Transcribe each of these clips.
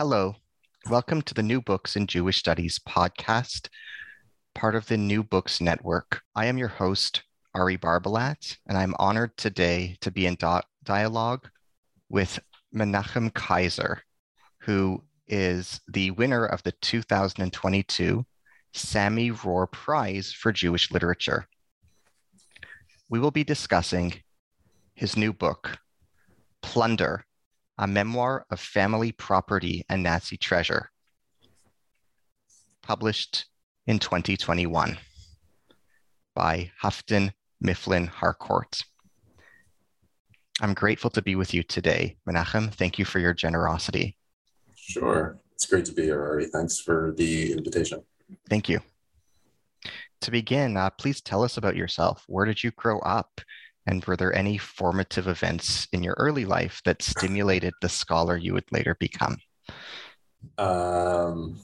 Hello. Welcome to the New Books in Jewish Studies podcast, part of the New Books Network. I am your host, Ari Barbalat, and I'm honored today to be in di- dialogue with Menachem Kaiser, who is the winner of the 2022 Sami Rohr Prize for Jewish Literature. We will be discussing his new book, Plunder a memoir of family property and Nazi treasure, published in 2021 by Houghton Mifflin Harcourt. I'm grateful to be with you today, Menachem. Thank you for your generosity. Sure. It's great to be here, Ari. Thanks for the invitation. Thank you. To begin, uh, please tell us about yourself. Where did you grow up? And were there any formative events in your early life that stimulated the scholar you would later become? Um,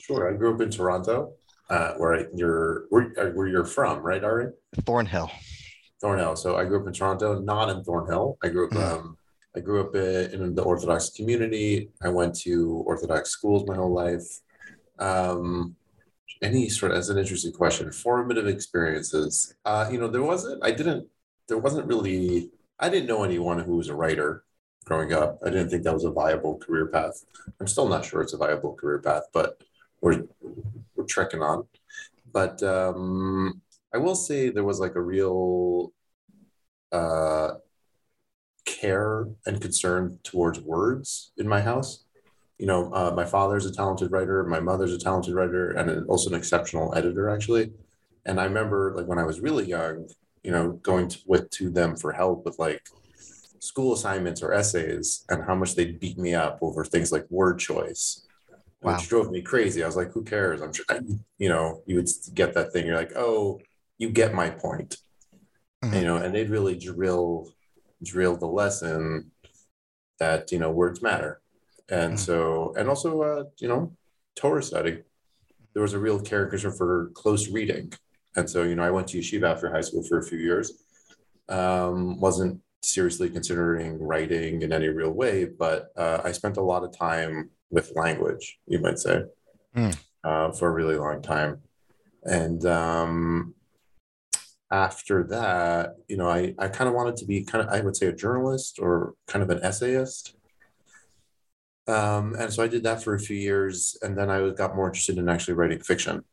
sure. I grew up in Toronto, uh, where you're where, uh, where you're from, right, Ari? Thornhill. Thornhill. So I grew up in Toronto, not in Thornhill. I grew up. Mm. Um, I grew up in the Orthodox community. I went to Orthodox schools my whole life. Um, any sort of, as an interesting question, formative experiences. Uh, you know, there wasn't. I didn't there wasn't really I didn't know anyone who was a writer growing up. I didn't think that was a viable career path. I'm still not sure it's a viable career path, but we're we're trekking on. But um, I will say there was like a real uh, care and concern towards words in my house. You know, uh, my father's a talented writer, my mother's a talented writer, and also an exceptional editor, actually. And I remember, like when I was really young, you know, going to, with to them for help with like school assignments or essays and how much they'd beat me up over things like word choice, wow. which drove me crazy. I was like, who cares? I'm sure, you know, you would get that thing. You're like, oh, you get my point. Mm-hmm. You know, and they'd really drill, drill the lesson that, you know, words matter. And mm-hmm. so, and also, uh, you know, Torah study, there was a real caricature for close reading and so, you know, I went to yeshiva after high school for a few years. Um, wasn't seriously considering writing in any real way, but uh, I spent a lot of time with language, you might say, mm. uh, for a really long time. And um, after that, you know, I, I kind of wanted to be kind of, I would say, a journalist or kind of an essayist. Um, and so I did that for a few years, and then I got more interested in actually writing fiction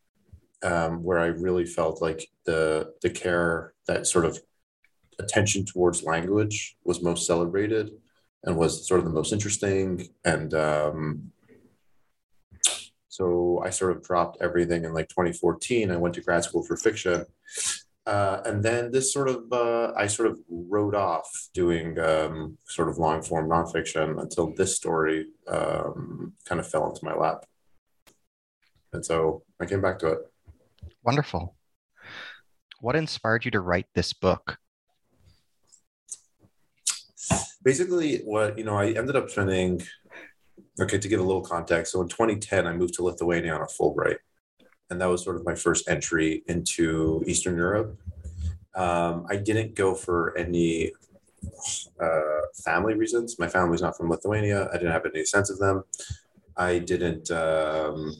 um, where I really felt like the the care that sort of attention towards language was most celebrated and was sort of the most interesting and um, so I sort of dropped everything in like 2014. I went to grad school for fiction. Uh, and then this sort of, uh, I sort of wrote off doing um, sort of long form nonfiction until this story um, kind of fell into my lap. And so I came back to it. Wonderful. What inspired you to write this book? Basically, what you know, I ended up spending. Okay, to give a little context, so in 2010, I moved to Lithuania on a Fulbright, and that was sort of my first entry into Eastern Europe. Um, I didn't go for any uh, family reasons. My family's not from Lithuania. I didn't have any sense of them. I didn't. Um,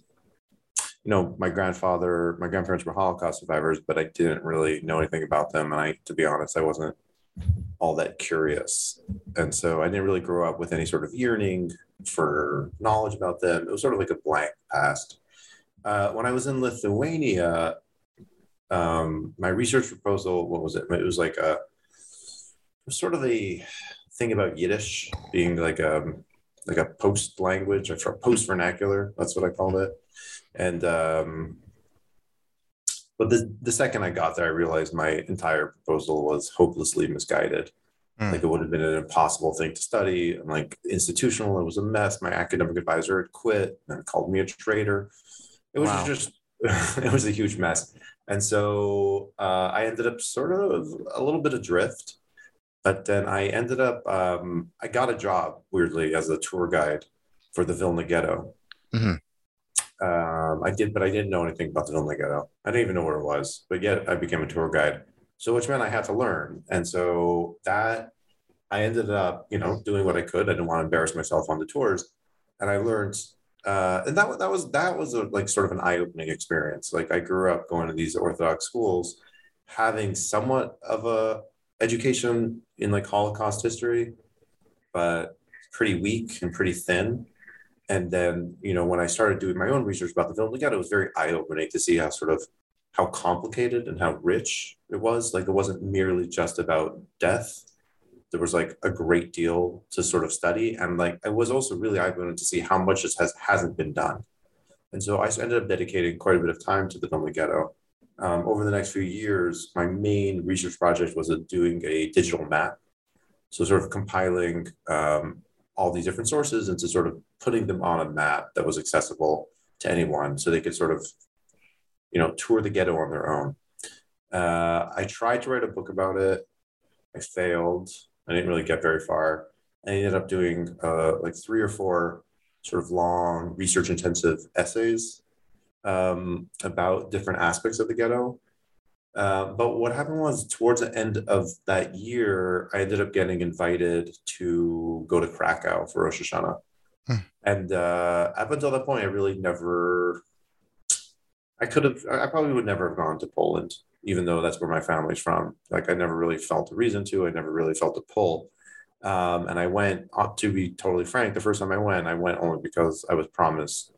you know, my grandfather, my grandparents were Holocaust survivors, but I didn't really know anything about them. And I, to be honest, I wasn't all that curious. And so I didn't really grow up with any sort of yearning for knowledge about them. It was sort of like a blank past. Uh, when I was in Lithuania, um, my research proposal, what was it? It was like a was sort of a thing about Yiddish being like a like a post language or post vernacular. That's what I called it. And um, but the the second I got there, I realized my entire proposal was hopelessly misguided. Mm. Like it would have been an impossible thing to study. And like institutional, it was a mess. My academic advisor had quit and called me a traitor. It was wow. just it was a huge mess. And so uh, I ended up sort of a little bit adrift. But then I ended up, um, I got a job weirdly as a tour guide for the Vilna Ghetto. Mm-hmm. Um, I did, but I didn't know anything about the Vilna Ghetto. I didn't even know where it was, but yet I became a tour guide. So, which meant I had to learn. And so that I ended up, you know, doing what I could. I didn't want to embarrass myself on the tours. And I learned, uh, and that, that was, that was a, like sort of an eye opening experience. Like I grew up going to these Orthodox schools, having somewhat of a education in like Holocaust history, but pretty weak and pretty thin. And then, you know, when I started doing my own research about the Vilna Ghetto, it was very eye opening to see how sort of how complicated and how rich it was. Like it wasn't merely just about death. There was like a great deal to sort of study. And like I was also really eye opening to see how much has hasn't been done. And so I ended up dedicating quite a bit of time to the Vilna Ghetto um, over the next few years, my main research project was doing a digital map. So, sort of compiling um, all these different sources into sort of putting them on a map that was accessible to anyone so they could sort of, you know, tour the ghetto on their own. Uh, I tried to write a book about it. I failed. I didn't really get very far. I ended up doing uh, like three or four sort of long research intensive essays um, about different aspects of the ghetto. Uh, but what happened was towards the end of that year, I ended up getting invited to go to Krakow for Rosh Hashanah. Hmm. And uh, up until that point, I really never, I could have, I probably would never have gone to Poland, even though that's where my family's from. Like I never really felt a reason to, I never really felt a pull. Um, and I went, uh, to be totally frank, the first time I went, I went only because I was promised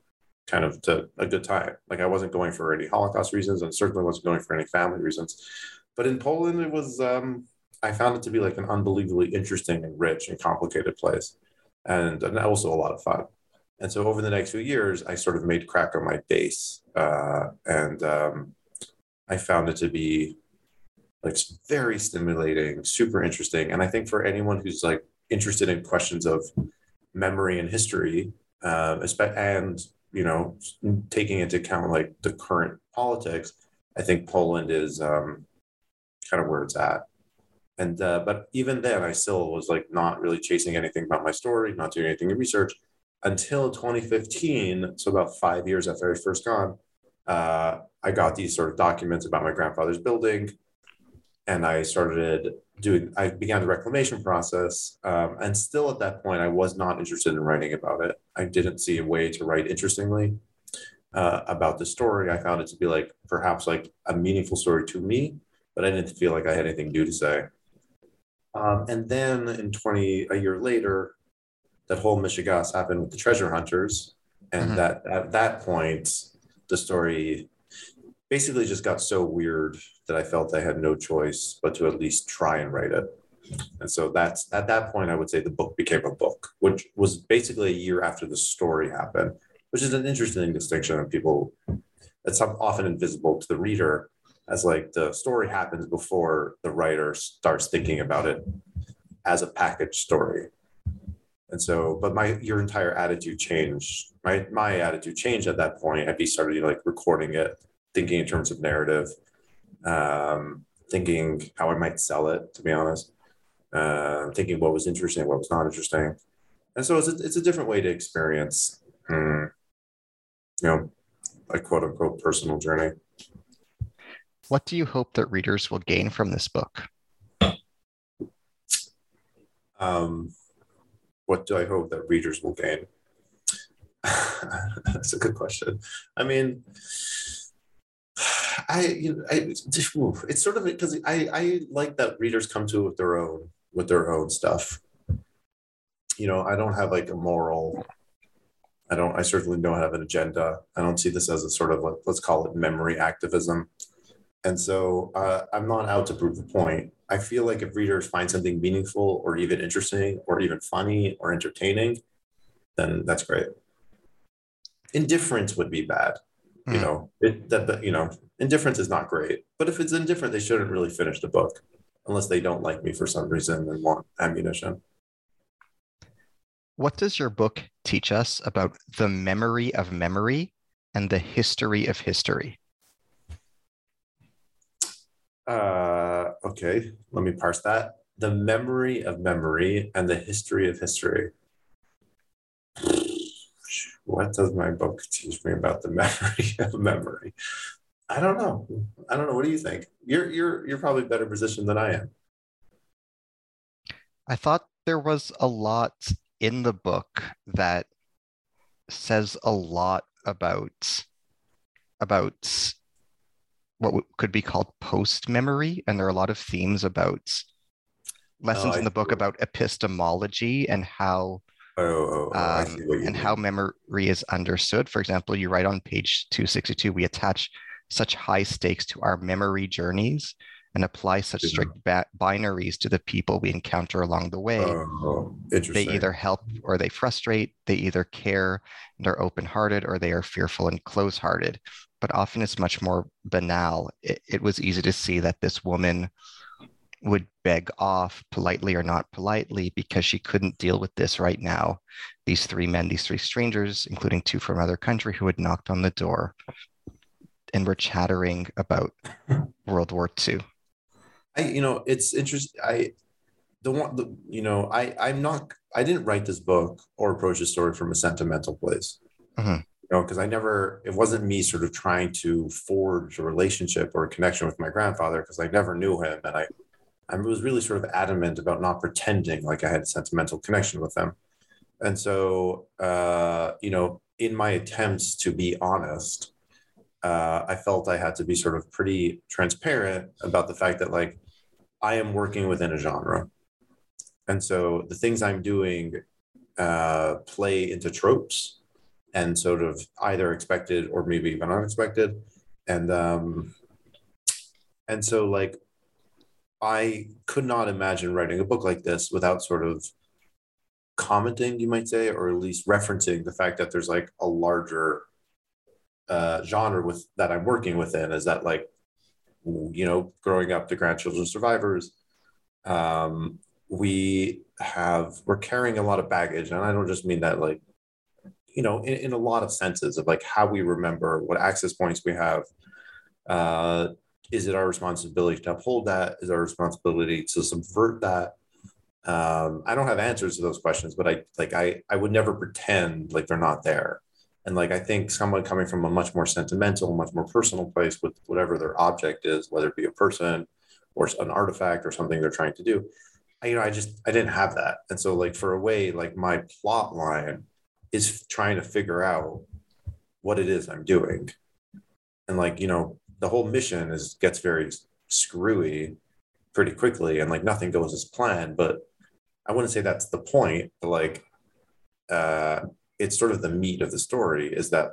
kind of to a good time. Like I wasn't going for any Holocaust reasons, and certainly wasn't going for any family reasons. But in Poland, it was um, I found it to be like an unbelievably interesting and rich and complicated place, and, and also a lot of fun. And so over the next few years, I sort of made Krakow my base, uh, and um, I found it to be like very stimulating, super interesting. And I think for anyone who's like interested in questions of memory and history, uh, and you know, taking into account like the current politics, I think Poland is um, kind of where it's at. And uh, but even then, I still was like not really chasing anything about my story, not doing anything in research until 2015. So about five years after I first gone, uh, I got these sort of documents about my grandfather's building, and I started doing. I began the reclamation process, um, and still at that point, I was not interested in writing about it. I didn't see a way to write interestingly uh, about the story. I found it to be like perhaps like a meaningful story to me, but I didn't feel like I had anything new to say. Um, and then in 20, a year later, that whole mishegas happened with the treasure hunters. And mm-hmm. that at that point, the story basically just got so weird that I felt I had no choice but to at least try and write it. And so that's at that point, I would say the book became a book, which was basically a year after the story happened, which is an interesting distinction. And people, it's often invisible to the reader as like the story happens before the writer starts thinking about it as a package story. And so, but my your entire attitude changed. My my attitude changed at that point. Be started like recording it thinking in terms of narrative, um, thinking how I might sell it, to be honest, uh, thinking what was interesting, what was not interesting. And so it's a, it's a different way to experience, hmm, you know, a quote unquote personal journey. What do you hope that readers will gain from this book? Um, what do I hope that readers will gain? That's a good question. I mean, I, you know, I, it's sort of because I, I like that readers come to it with their own, with their own stuff. You know, I don't have like a moral. I don't. I certainly don't have an agenda. I don't see this as a sort of like, let's call it memory activism. And so uh, I'm not out to prove the point. I feel like if readers find something meaningful or even interesting or even funny or entertaining, then that's great. Indifference would be bad. Mm. You hmm. know, it, that, that, you know, indifference is not great. But if it's indifferent, they shouldn't really finish the book unless they don't like me for some reason and want ammunition. What does your book teach us about the memory of memory and the history of history? Uh, okay, let me parse that. The memory of memory and the history of history. What does my book teach me about the memory of memory? I don't know. I don't know. What do you think? You're you're you're probably better positioned than I am. I thought there was a lot in the book that says a lot about about what could be called post memory and there are a lot of themes about lessons oh, in the book about epistemology and how oh, oh, oh um, and how memory is understood. For example you write on page 262 we attach such high stakes to our memory journeys and apply such strict ba- binaries to the people we encounter along the way. Oh, they either help or they frustrate. They either care and are open hearted or they are fearful and close hearted but often it's much more banal. It, it was easy to see that this woman would beg off politely or not politely because she couldn't deal with this right now. These three men, these three strangers, including two from another country who had knocked on the door and were chattering about World War II. I, you know, it's interesting. I, the one, the, you know, I, I'm not, I didn't write this book or approach the story from a sentimental place. Mm-hmm know, because I never, it wasn't me sort of trying to forge a relationship or a connection with my grandfather because I never knew him. And I, I was really sort of adamant about not pretending like I had a sentimental connection with them. And so, uh, you know, in my attempts to be honest, uh, I felt I had to be sort of pretty transparent about the fact that, like, I am working within a genre. And so the things I'm doing uh, play into tropes and sort of either expected or maybe even unexpected. And um and so like i could not imagine writing a book like this without sort of commenting you might say or at least referencing the fact that there's like a larger uh, genre with that i'm working within is that like you know growing up to grandchildren survivors um, we have we're carrying a lot of baggage. And i don't just mean that like you know, in, in, a lot of senses of like how we remember what access points we have. Uh, is it our responsibility to uphold that? Is our responsibility to subvert that? Um, I don't have answers to those questions, but I like I I would never pretend like they're not there. And like I think someone coming from a much more sentimental, much more personal place with whatever their object is, whether it be a person or an artifact or something they're trying to do, I, you know, I just I didn't have that. And so like for a way, like my plot line is trying to figure out what it is I'm doing. And like, you know, the whole mission is gets very screwy pretty quickly and like nothing goes as planned, but I wouldn't say that's the point, but like uh it's sort of the meat of the story is that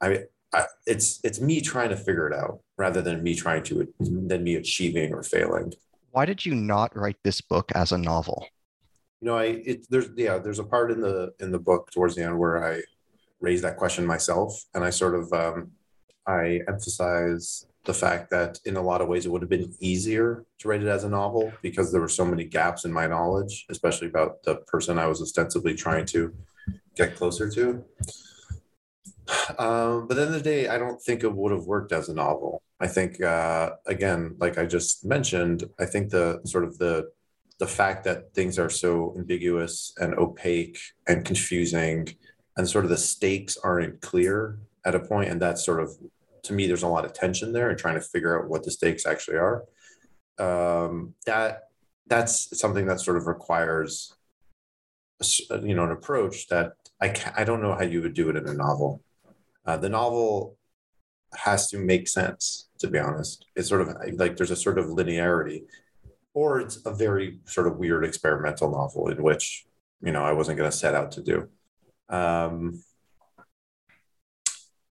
I, I it's it's me trying to figure it out rather than me trying to than me achieving or failing. Why did you not write this book as a novel? You know, I it there's yeah, there's a part in the in the book towards the end where I raise that question myself, and I sort of um, I emphasize the fact that in a lot of ways it would have been easier to write it as a novel because there were so many gaps in my knowledge, especially about the person I was ostensibly trying to get closer to. Um, but at the end of the day, I don't think it would have worked as a novel. I think, uh, again, like I just mentioned, I think the sort of the the fact that things are so ambiguous and opaque and confusing and sort of the stakes aren't clear at a point and that's sort of to me there's a lot of tension there and trying to figure out what the stakes actually are um, that that's something that sort of requires you know an approach that i can, i don't know how you would do it in a novel uh, the novel has to make sense, to be honest. It's sort of like there's a sort of linearity, or it's a very sort of weird experimental novel in which, you know, I wasn't going to set out to do. Um,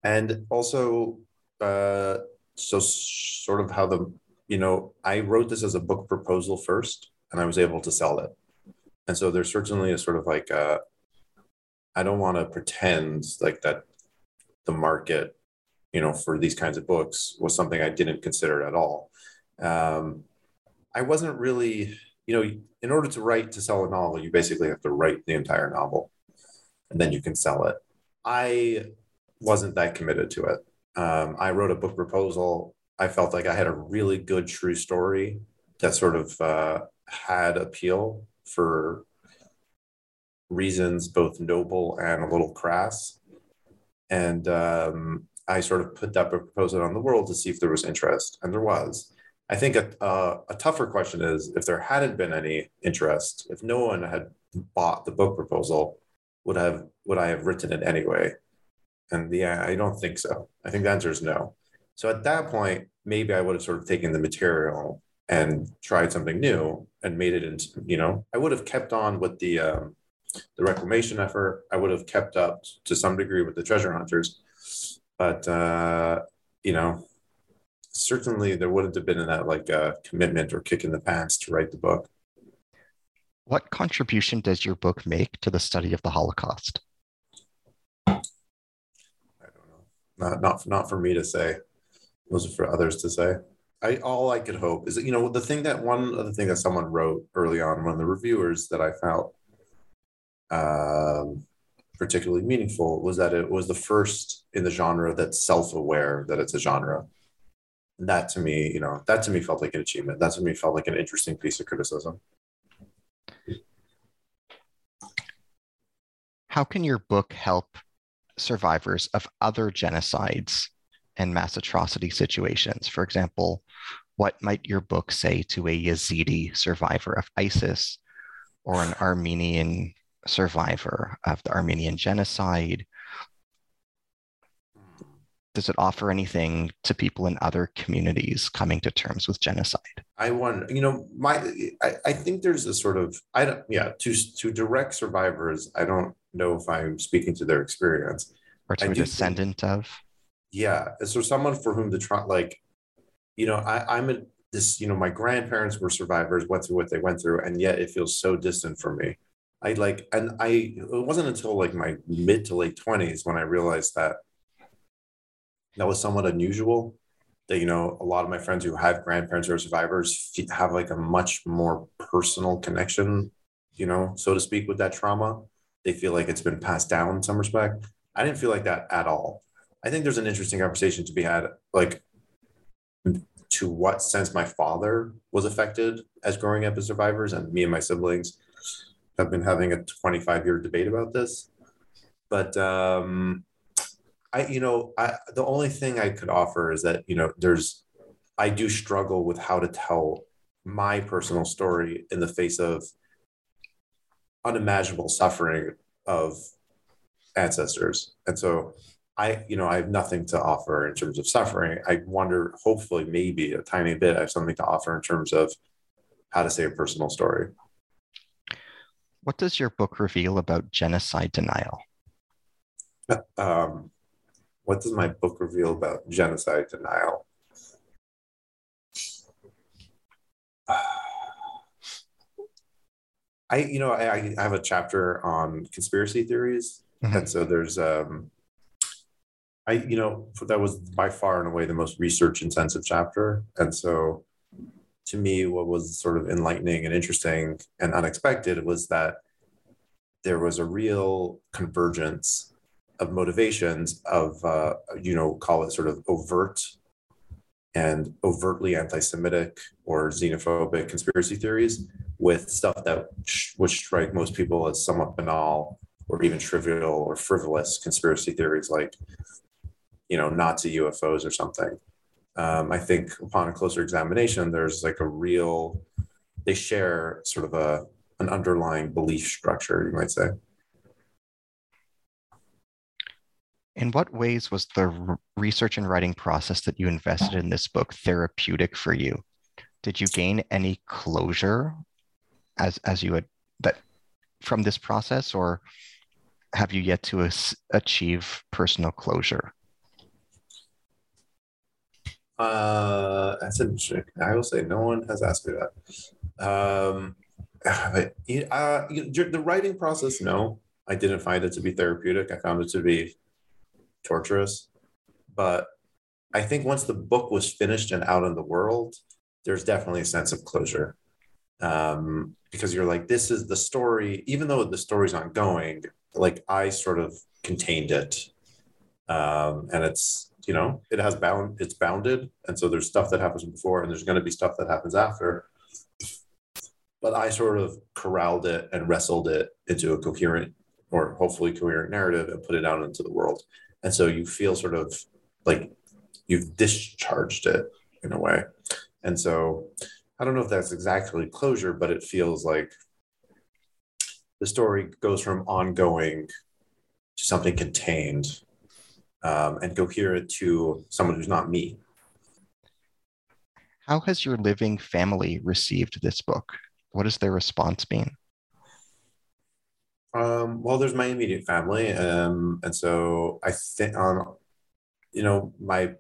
and also, uh, so sort of how the, you know, I wrote this as a book proposal first, and I was able to sell it. And so there's certainly a sort of like, uh, I don't want to pretend like that the market you know, for these kinds of books was something I didn't consider at all. Um, I wasn't really, you know, in order to write to sell a novel, you basically have to write the entire novel, and then you can sell it. I wasn't that committed to it. Um, I wrote a book proposal. I felt like I had a really good true story that sort of uh, had appeal for reasons both noble and a little crass. And um, I sort of put that proposal on the world to see if there was interest, and there was. I think a, a tougher question is if there hadn't been any interest, if no one had bought the book proposal, would have would I have written it anyway? And yeah, I don't think so. I think the answer is no. So at that point, maybe I would have sort of taken the material and tried something new and made it into, you know, I would have kept on with the um, the reclamation effort. I would have kept up to some degree with the treasure hunters but uh, you know, certainly there wouldn't have been that like a commitment or kick in the pants to write the book. What contribution does your book make to the study of the Holocaust? I don't know. Not not not for me to say. Those are for others to say. I all I could hope is that you know the thing that one other thing that someone wrote early on, one of the reviewers that I felt um, particularly meaningful was that it was the first in the genre that's self-aware that it's a genre. That to me, you know, that to me felt like an achievement. That to me felt like an interesting piece of criticism. How can your book help survivors of other genocides and mass atrocity situations? For example, what might your book say to a Yazidi survivor of ISIS or an Armenian survivor of the Armenian genocide? Does it offer anything to people in other communities coming to terms with genocide? I wonder, you know, my I, I think there's a sort of I don't yeah, to to direct survivors, I don't know if I'm speaking to their experience. Or to I a descendant think, of. Yeah. So someone for whom the tra- like, you know, I, I'm a this, you know, my grandparents were survivors, went through what they went through, and yet it feels so distant for me I like, and I, it wasn't until like my mid to late 20s when I realized that that was somewhat unusual. That, you know, a lot of my friends who have grandparents who are survivors have like a much more personal connection, you know, so to speak, with that trauma. They feel like it's been passed down in some respect. I didn't feel like that at all. I think there's an interesting conversation to be had, like, to what sense my father was affected as growing up as survivors and me and my siblings have been having a 25 year debate about this. But um, I, you know, I, the only thing I could offer is that, you know, there's, I do struggle with how to tell my personal story in the face of unimaginable suffering of ancestors. And so I, you know, I have nothing to offer in terms of suffering. I wonder, hopefully, maybe a tiny bit, I have something to offer in terms of how to say a personal story. What does your book reveal about genocide denial? Um, what does my book reveal about genocide denial? I, you know, I, I have a chapter on conspiracy theories, mm-hmm. and so there's, um, I, you know, that was by far and away the most research intensive chapter, and so to me, what was sort of enlightening and interesting and unexpected was that there was a real convergence of motivations of, uh, you know, call it sort of overt and overtly anti-Semitic or xenophobic conspiracy theories with stuff that would strike most people as somewhat banal or even trivial or frivolous conspiracy theories like, you know, Nazi UFOs or something um, I think upon a closer examination, there's like a real, they share sort of a an underlying belief structure, you might say. In what ways was the research and writing process that you invested in this book therapeutic for you? Did you gain any closure as as you had that from this process, or have you yet to as- achieve personal closure? Uh, that's interesting. I will say no one has asked me that. Um, but uh, the writing process, no, I didn't find it to be therapeutic. I found it to be torturous. But I think once the book was finished and out in the world, there's definitely a sense of closure. Um, because you're like, this is the story, even though the story's ongoing, like I sort of contained it. Um, and it's, you know, it has bound, it's bounded. And so there's stuff that happens before and there's going to be stuff that happens after. But I sort of corralled it and wrestled it into a coherent or hopefully coherent narrative and put it out into the world. And so you feel sort of like you've discharged it in a way. And so I don't know if that's exactly closure, but it feels like the story goes from ongoing to something contained um, and coherent to someone who's not me. How has your living family received this book? What has their response been? Um, well, there's my immediate family, um, and so I think, um, you know, my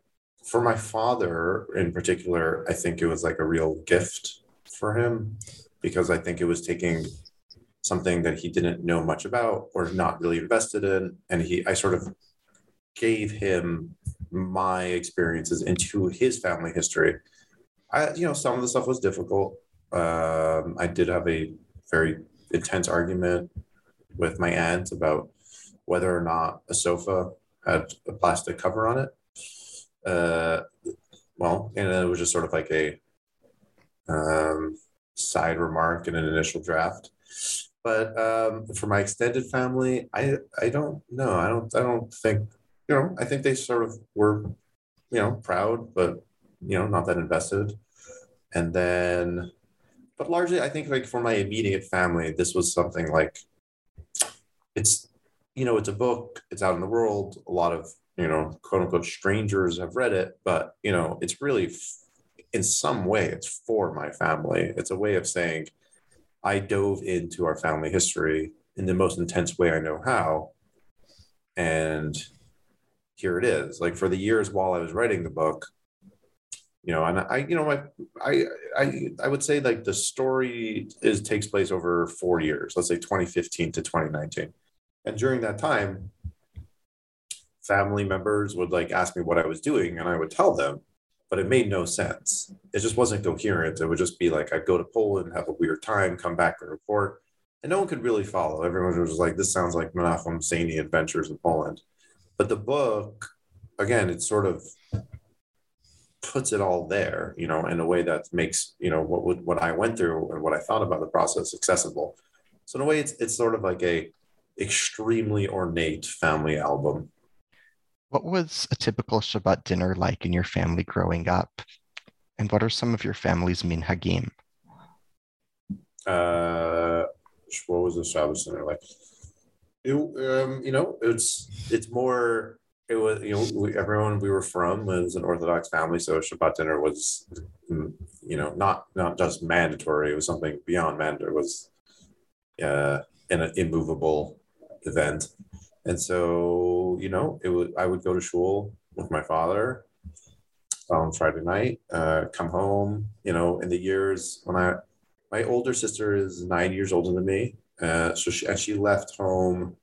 for my father in particular, I think it was like a real gift for him because I think it was taking something that he didn't know much about or not really invested in, and he, I sort of gave him my experiences into his family history. I, you know, some of the stuff was difficult. Um, I did have a very intense argument with my aunt about whether or not a sofa had a plastic cover on it. Uh, well, and it was just sort of like a um, side remark in an initial draft. But um, for my extended family, I I don't know. I don't I don't think you know. I think they sort of were, you know, proud, but you know, not that invested. And then, but largely, I think like for my immediate family, this was something like it's you know it's a book it's out in the world. A lot of you know quote unquote strangers have read it but you know it's really in some way it's for my family. It's a way of saying i dove into our family history in the most intense way i know how. And here it is. Like for the years while i was writing the book you know and i you know I i i would say like the story is takes place over four years. Let's say 2015 to 2019 and during that time, family members would like ask me what I was doing and I would tell them, but it made no sense. It just wasn't coherent. It would just be like I'd go to Poland, have a weird time, come back and report. And no one could really follow. Everyone was like, this sounds like Menachem Saini adventures in Poland. But the book, again, it sort of puts it all there, you know, in a way that makes, you know, what would what I went through and what I thought about the process accessible. So in a way, it's it's sort of like a extremely ornate family album. What was a typical Shabbat dinner like in your family growing up? And what are some of your family's minhagim? Uh, what was the Shabbos dinner like? It, um, you know, it's it's more. It was you know we, everyone we were from was an Orthodox family, so Shabbat dinner was, you know, not not just mandatory. It was something beyond mandatory. It was, uh, an immovable event. And so, you know, it would I would go to shul with my father on Friday night, uh, come home, you know, in the years when I my older sister is nine years older than me. Uh, so she and she left home,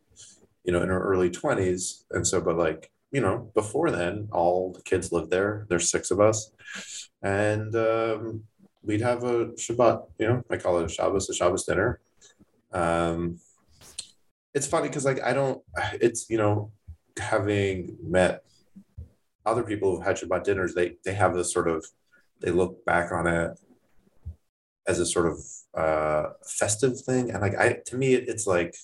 you know, in her early 20s. And so, but like, you know, before then, all the kids lived there. There's six of us. And um, we'd have a Shabbat, you know, I call it a Shabbos, a Shabbos dinner. Um, it's funny because like I don't it's you know having met other people who've had Shabbat dinners, they they have this sort of they look back on it as a sort of uh, festive thing, and like I to me it, it's like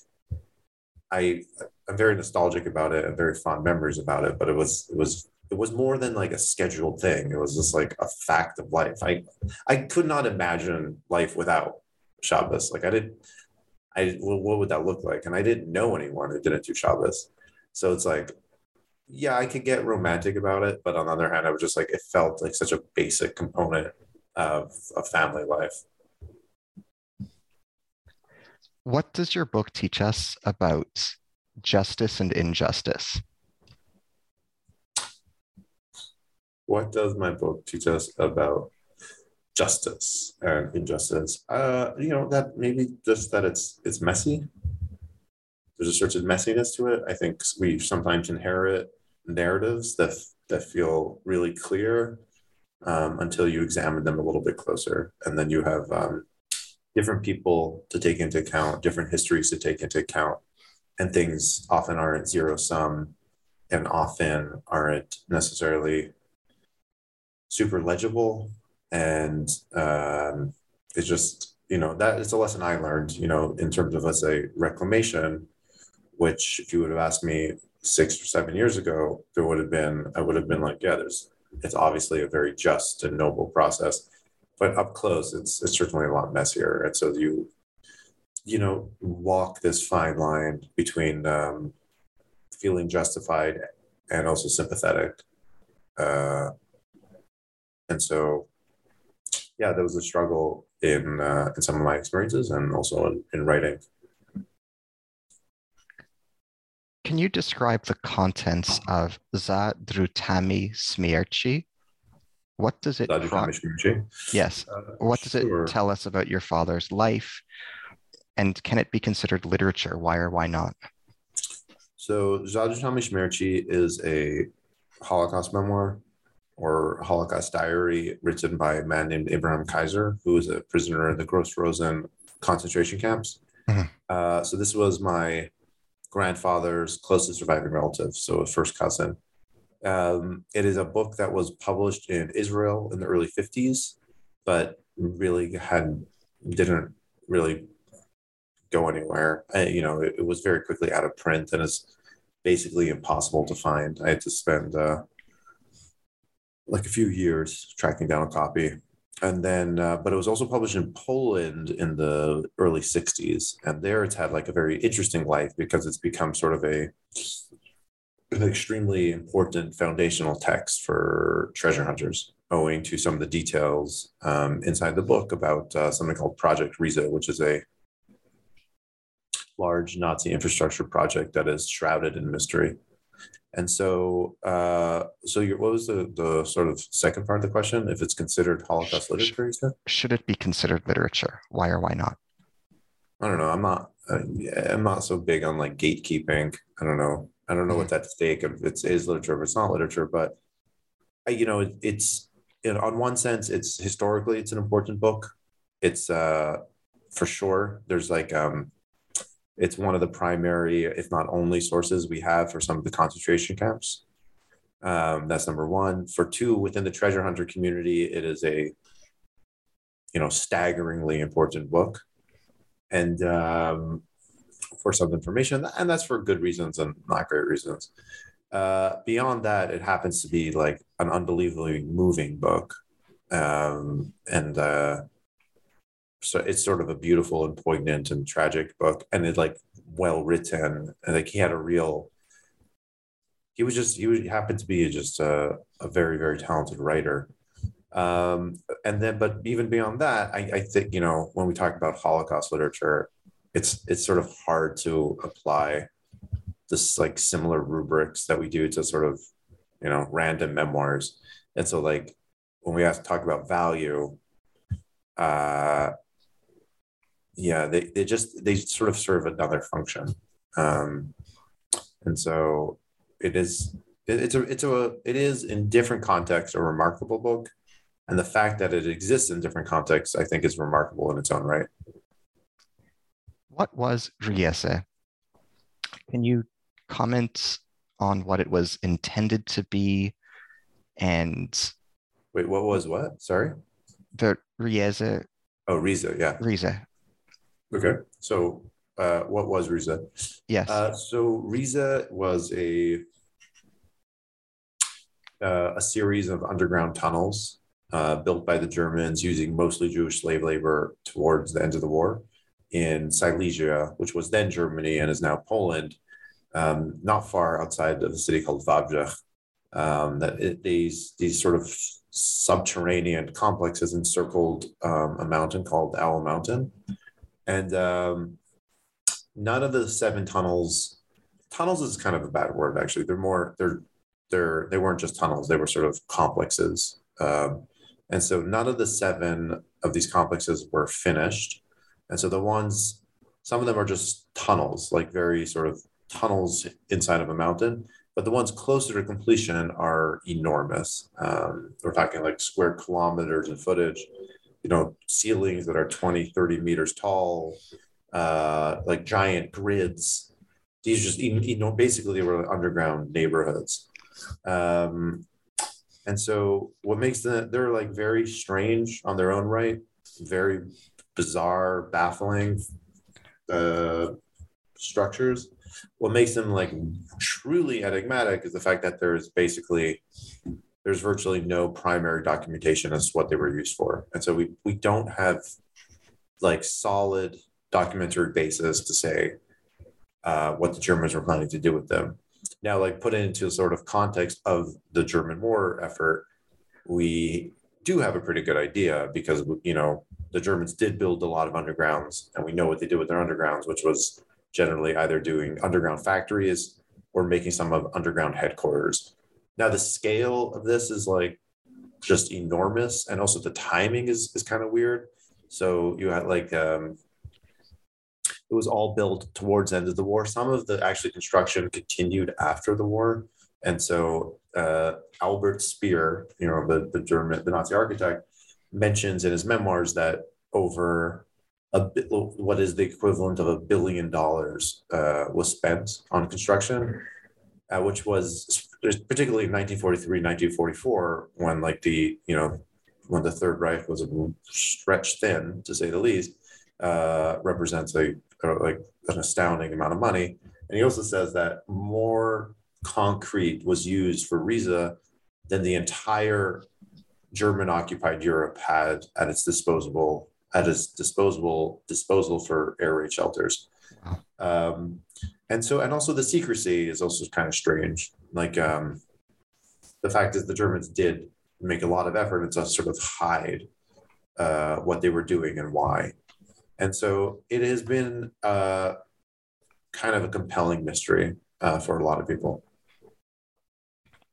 I I'm very nostalgic about it and very fond memories about it, but it was it was it was more than like a scheduled thing. It was just like a fact of life. I I could not imagine life without Shabbos. Like I didn't I well, what would that look like? And I didn't know anyone who didn't do Shabbos. So it's like, yeah, I could get romantic about it, but on the other hand, I was just like it felt like such a basic component of of family life. What does your book teach us about justice and injustice? What does my book teach us about justice and injustice? Uh, you know, that maybe just that it's it's messy. There's a certain messiness to it. I think we sometimes inherit narratives that that feel really clear um, until you examine them a little bit closer, and then you have um, different people to take into account, different histories to take into account, and things often aren't zero sum, and often aren't necessarily super legible, and um, it's just you know that is a lesson I learned. You know, in terms of let's say reclamation, which if you would have asked me six or seven years ago, there would have been I would have been like, yeah, there's it's obviously a very just and noble process, but up close, it's it's certainly a lot messier. And so you you know walk this fine line between um, feeling justified and also sympathetic. Uh, and so, yeah, there was a struggle in uh, in some of my experiences and also in, in writing. Can you describe the contents of Zadrutami Smierci? What does it Za drutami? Yes. Uh, What does sure. it tell us about your father's life? And can it be considered literature? Why or why not? So Za drutami śmierci is a Holocaust memoir or Holocaust diary written by a man named Abraham Kajzer, who was a prisoner in the Gross Rosen concentration camps. Mhm. Uh, so this was my grandfather's closest surviving relative, so a first cousin. Um, it is a book that was published in Israel in the early 50s, but really had didn't really go anywhere. I, you know, it, it was very quickly out of print and is basically impossible to find. I had to spend uh, like a few years tracking down a copy. And then, uh, but it was also published in Poland in the early 60s. And there it's had like a very interesting life because it's become sort of a an extremely important foundational text for treasure hunters, owing to some of the details um, inside the book about uh, something called Project Riese, which is a large Nazi infrastructure project that is shrouded in mystery. And so, uh, so your, what was the, the sort of second part of the question? If it's considered Holocaust literature? Should it be considered literature? Why or why not? I don't know. I'm not. Uh, I'm not so big on like gatekeeping. I don't know. I don't know what's at stake if it's is literature, if it's not literature. But I, you know, it, it's on one sense, it's historically it's an important book. It's uh, for sure. There's like um, it's one of the primary, if not only, sources we have for some of the concentration camps. Um, that's number one. For two, within the treasure hunter community, it is a you know staggeringly important book and um, for some information, and that's for good reasons and not great reasons. Uh, beyond that, it happens to be like an unbelievably moving book, um, and uh, so it's sort of a beautiful and poignant and tragic book, and it's like well written, and like he had a real. He was just he happened to be just a, a very very talented writer, um, and then, but even beyond that, I, I think you know when we talk about Holocaust literature, it's it's sort of hard to apply this like similar rubrics that we do to sort of you know random memoirs. And so, like when we have to talk about value, uh, yeah, they they just they sort of serve another function, um, and so it is. It, it's a it's a it is in different contexts a remarkable book and the fact that it exists in different contexts, I think, is remarkable in its own right. What was Riese? Can you comment on what it was intended to be and Wait, what was what? Sorry. the Riese, Oh, Riese. Yeah. Riese? Okay. So, uh, what was Riese? Yes. Uh, so Riese was a uh, a series of underground tunnels uh, built by the Germans using mostly Jewish slave labor towards the end of the war in Silesia, which was then Germany and is now Poland, um, not far outside of the city called Wałbrzych. Um, that it, these these sort of subterranean complexes encircled um, a mountain called Owl Mountain, and um, none of the seven tunnels. Tunnels is kind of a bad word, actually. They're more they're they're they weren't just tunnels; they were sort of complexes. Um, and so none of the seven of these complexes were finished. And so the ones, some of them are just tunnels, like very sort of tunnels inside of a mountain, but the ones closer to completion are enormous. Um, we're talking like square kilometers in footage, you know, ceilings that are 20, 30 meters tall, uh, like giant grids. These just, you know, basically they were underground neighborhoods. Um, and so what makes them, they're like very strange on their own right, very bizarre, baffling uh, structures what makes them like truly enigmatic is the fact that there's basically there's virtually no primary documentation as to what they were used for and so we we don't have like solid documentary basis to say uh, what the germans were planning to do with them now like put it into sort of context of the german war effort we do have a pretty good idea because you know the germans did build a lot of undergrounds and we know what they did with their undergrounds which was generally either doing underground factories or making some of underground headquarters. Now the scale of this is like just enormous, and also the timing is is kind of weird. So you had like um, it was all built towards the end of the war. Some of the actually construction continued after the war, and so uh, Albert Speer, you know the the German the Nazi architect, mentions in his memoirs that over a bit, what is the equivalent of a billion dollars uh, was spent on construction, uh, which was particularly in 1943, 1944, when like the, you know, when the Third Reich was stretched thin, to say the least, uh, represents a, like an astounding amount of money. And he also says that more concrete was used for Riese than the entire German occupied Europe had at its disposable at its disposable disposal for air raid shelters. Wow. Um, and so, and also the secrecy is also kind of strange. Like um, the fact is, the Germans did make a lot of effort to sort of hide uh, what they were doing and why. And so it has been uh, kind of a compelling mystery uh, for a lot of people.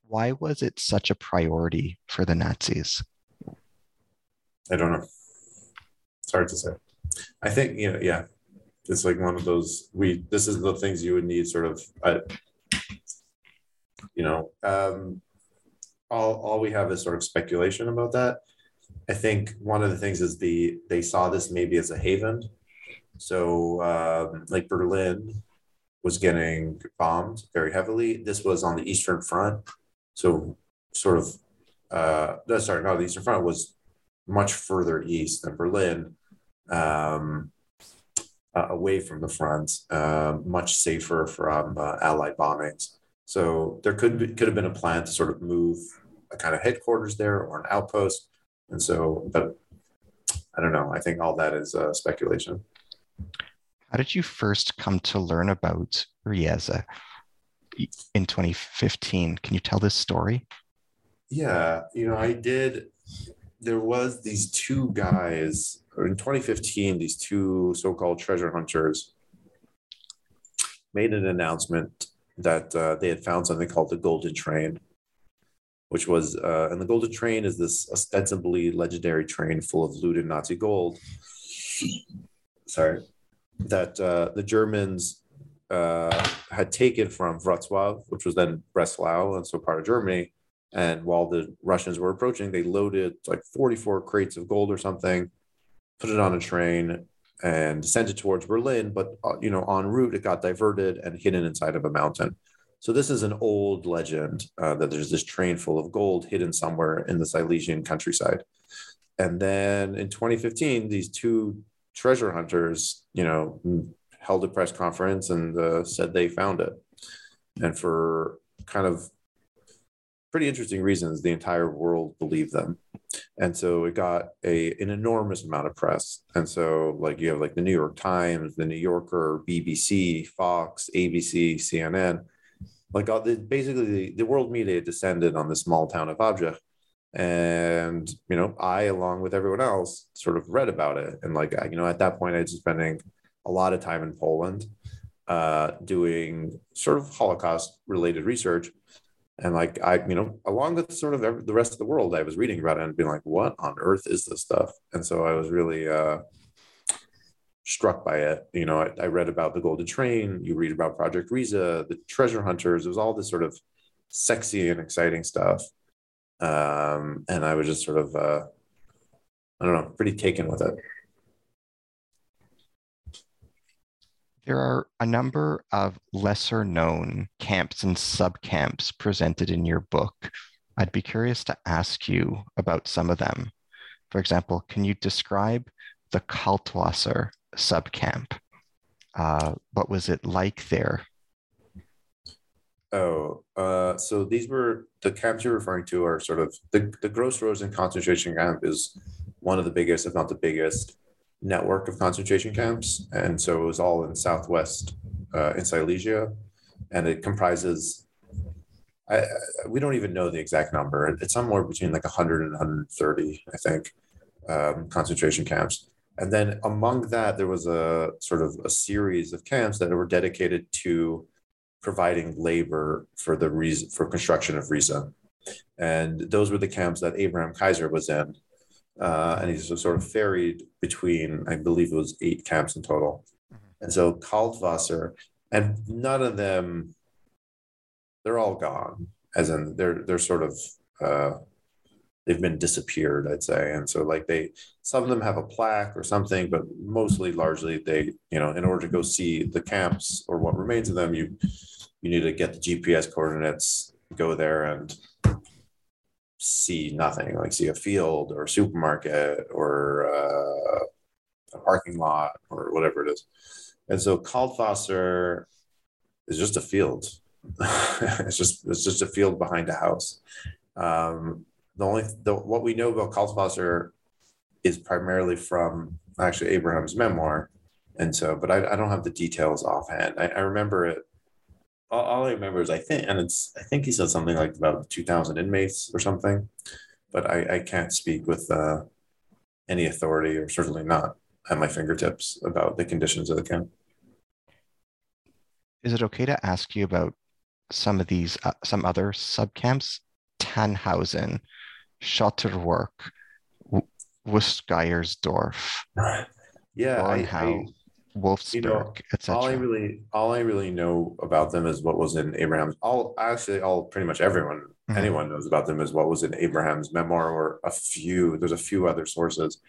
Why was it such a priority for the Nazis? I don't know it's hard to say. I think you know, yeah, it's like one of those. We this is the things you would need sort of. You know, um, all all we have is sort of speculation about that. I think one of the things is the they saw this maybe as a haven. So um, like Berlin was getting bombed very heavily. This was on the Eastern Front, so sort of. Uh, no, sorry, not the Eastern Front was much further east than Berlin, um, uh, away from the front, uh, much safer from uh, Allied bombings. So there could be, could have been a plan to sort of move a kind of headquarters there or an outpost. And so, but I don't know. I think all that is uh, speculation. How did you first come to learn about Riese in 2015? Can you tell this story? Yeah, you know, I did. There was these two guys in 2015, these two so-called treasure hunters made an announcement that uh, they had found something called the Golden Train, which was, uh, and the Golden Train is this ostensibly legendary train full of looted Nazi gold. Sorry, that uh, the Germans uh, had taken from Wrocław, which was then Breslau, and so part of Germany. And while the Russians were approaching, they loaded like 44 crates of gold or something put it on a train and sent it towards Berlin. But uh, you know, en route, it got diverted and hidden inside of a mountain. So this is an old legend uh, that there's this train full of gold hidden somewhere in the Silesian countryside. And then in 2015, these two treasure hunters, you know, held a press conference and uh, said they found it. And for kind of pretty interesting reasons, the entire world believed them. And so it got a an enormous amount of press. And so like you have like the New York Times, the New Yorker, BBC, Fox, ABC, CNN, like all the, basically the, the world media descended on the small town of Wałbrzych. And, you know, I, along with everyone else, sort of read about it. And like, you know, at that point, I was spending a lot of time in Poland uh, doing sort of Holocaust related research. And like I, you know, along with sort of every, the rest of the world, I was reading about it and being like, what on earth is this stuff? And so I was really uh, struck by it. You know, I, I, read about the Golden Train. You read about Project Riese, the Treasure Hunters. It was all this sort of sexy and exciting stuff. Um, and I was just sort of, uh, I don't know, pretty taken with it. There are a number of lesser known camps and subcamps presented in your book. I'd be curious to ask you about some of them. For example, can you describe the Kaltwasser subcamp? Uh, what was it like there? Oh, uh, so these were the camps you're referring to are sort of the, the Gross Rosen concentration camp is one of the biggest, if not the biggest, network of concentration camps. And so it was all in Southwest, uh, in Silesia. And it comprises, I, we don't even know the exact number. It's somewhere between like 100 and 130, I think, um, concentration camps. And then among that, there was a sort of a series of camps that were dedicated to providing labor for the reason for construction of Riese. And those were the camps that Abraham Kajzer was in uh, and he's sort of ferried between, I believe it was eight camps in total. Mm-hmm. And so Kaltwasser, and none of them, they're all gone, as in they're they're sort of uh, they've been disappeared, I'd say. And so like they, some of them have a plaque or something, but mostly largely they, you know, in order to go see the camps or what remains of them, you you need to get the GPS coordinates, go there and see nothing, like see a field or a supermarket or uh, a parking lot or whatever it is. And so Kaltwasser is just a field. it's just it's just a field behind a house. Um, the only the, what we know about Kaltwasser is primarily from actually Abraham's memoir, and so but I, I don't have the details offhand. I, I remember it all, all, I remember is I think, and it's I think he said something like about two thousand inmates or something, but I, I can't speak with uh, any authority or certainly not at my fingertips about the conditions of the camp. Is it okay to ask you about some of these, uh, some other subcamps? Tannhausen, Schotterwerk, Wustgeiersdorf. Right. Yeah, I, I, Wolfsberg, you know, etc. All I really, all I really know about them is what was in Abraham's. All actually, all pretty much everyone, mm-hmm. anyone knows about them is what was in Abraham's memoir, or a few. There's a few other sources,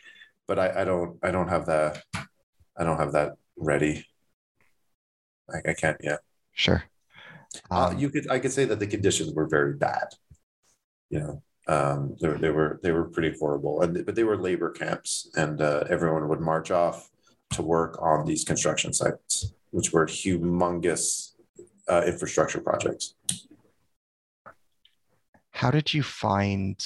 but I, I don't, I don't have that. I don't have that ready. I, I can't yet. Sure. Uh, um, uh, you could, I could say that the conditions were very bad. You know, um, they, they were they were pretty horrible, and but they were labor camps, and uh, everyone would march off to work on these construction sites, which were humongous uh, infrastructure projects. How did you find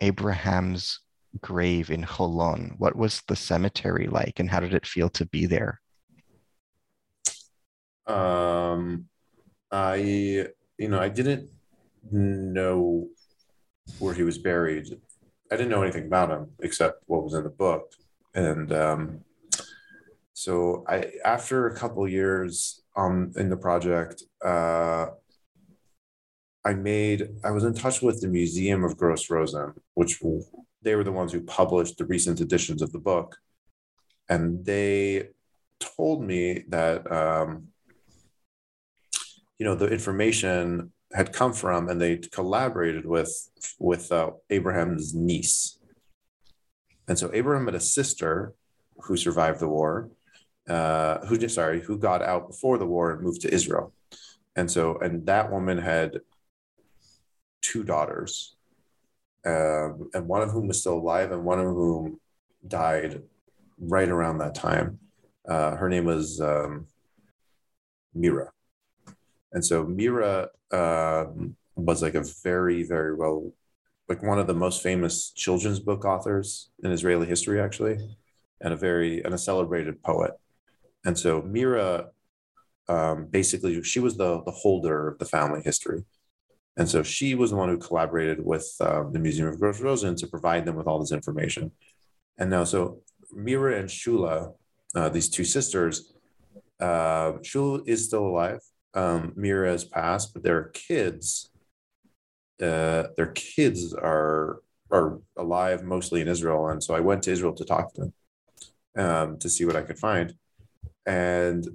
Abraham's grave in Holon? What was the cemetery like, and how did it feel to be there? Um, I, you know, I didn't know where he was buried. I didn't know anything about him except what was in the book, and um, so I after a couple years um in the project, uh, I made I was in touch with the Museum of Gross Rosen, which they were the ones who published the recent editions of the book, and they told me that um, you know the information had come from and they collaborated with with uh, Abraham's niece. And so Abraham had a sister who survived the war, uh, who sorry, who got out before the war and moved to Israel, and so and that woman had two daughters, um, and one of whom was still alive, and one of whom died right around that time. Uh, her name was um, Mira, and so Mira um, was like a very, very well, like one of the most famous children's book authors in Israeli history, actually, and a very and a celebrated poet. And so Mira, um, basically, she was the the holder of the family history. And so she was the one who collaborated with um, the Museum of Gross Rosen to provide them with all this information. And now, so Mira and Shula, uh, these two sisters, uh, Shula is still alive. Um, Mira has passed, but their kids, uh, their kids are are alive mostly in Israel. And so I went to Israel to talk to them um, to see what I could find. And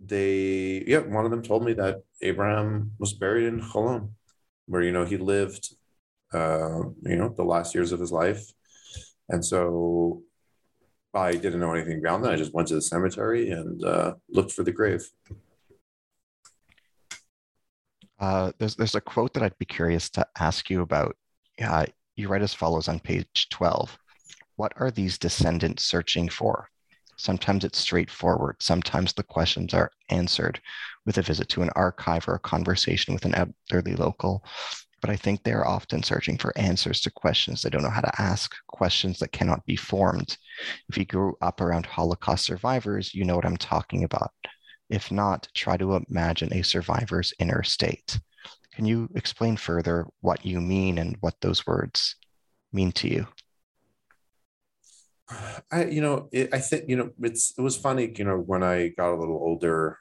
they, yeah, one of them told me that Abraham was buried in Holon, where you know he lived, uh, you know, the last years of his life, and so I didn't know anything beyond that. I just went to the cemetery and uh, looked for the grave. Uh, there's there's a quote that I'd be curious to ask you about. Uh, you write as follows on page 12. What are these descendants searching for? Sometimes it's straightforward. Sometimes the questions are answered with a visit to an archive or a conversation with an elderly local. But I think they are often searching for answers to questions they don't know how to ask, questions that cannot be formed. If you grew up around Holocaust survivors, you know what I'm talking about. If not, try to imagine a survivor's inner state. Can you explain further what you mean and what those words mean to you? I, you know, it, I think, you know, it's, it was funny, you know, when I got a little older,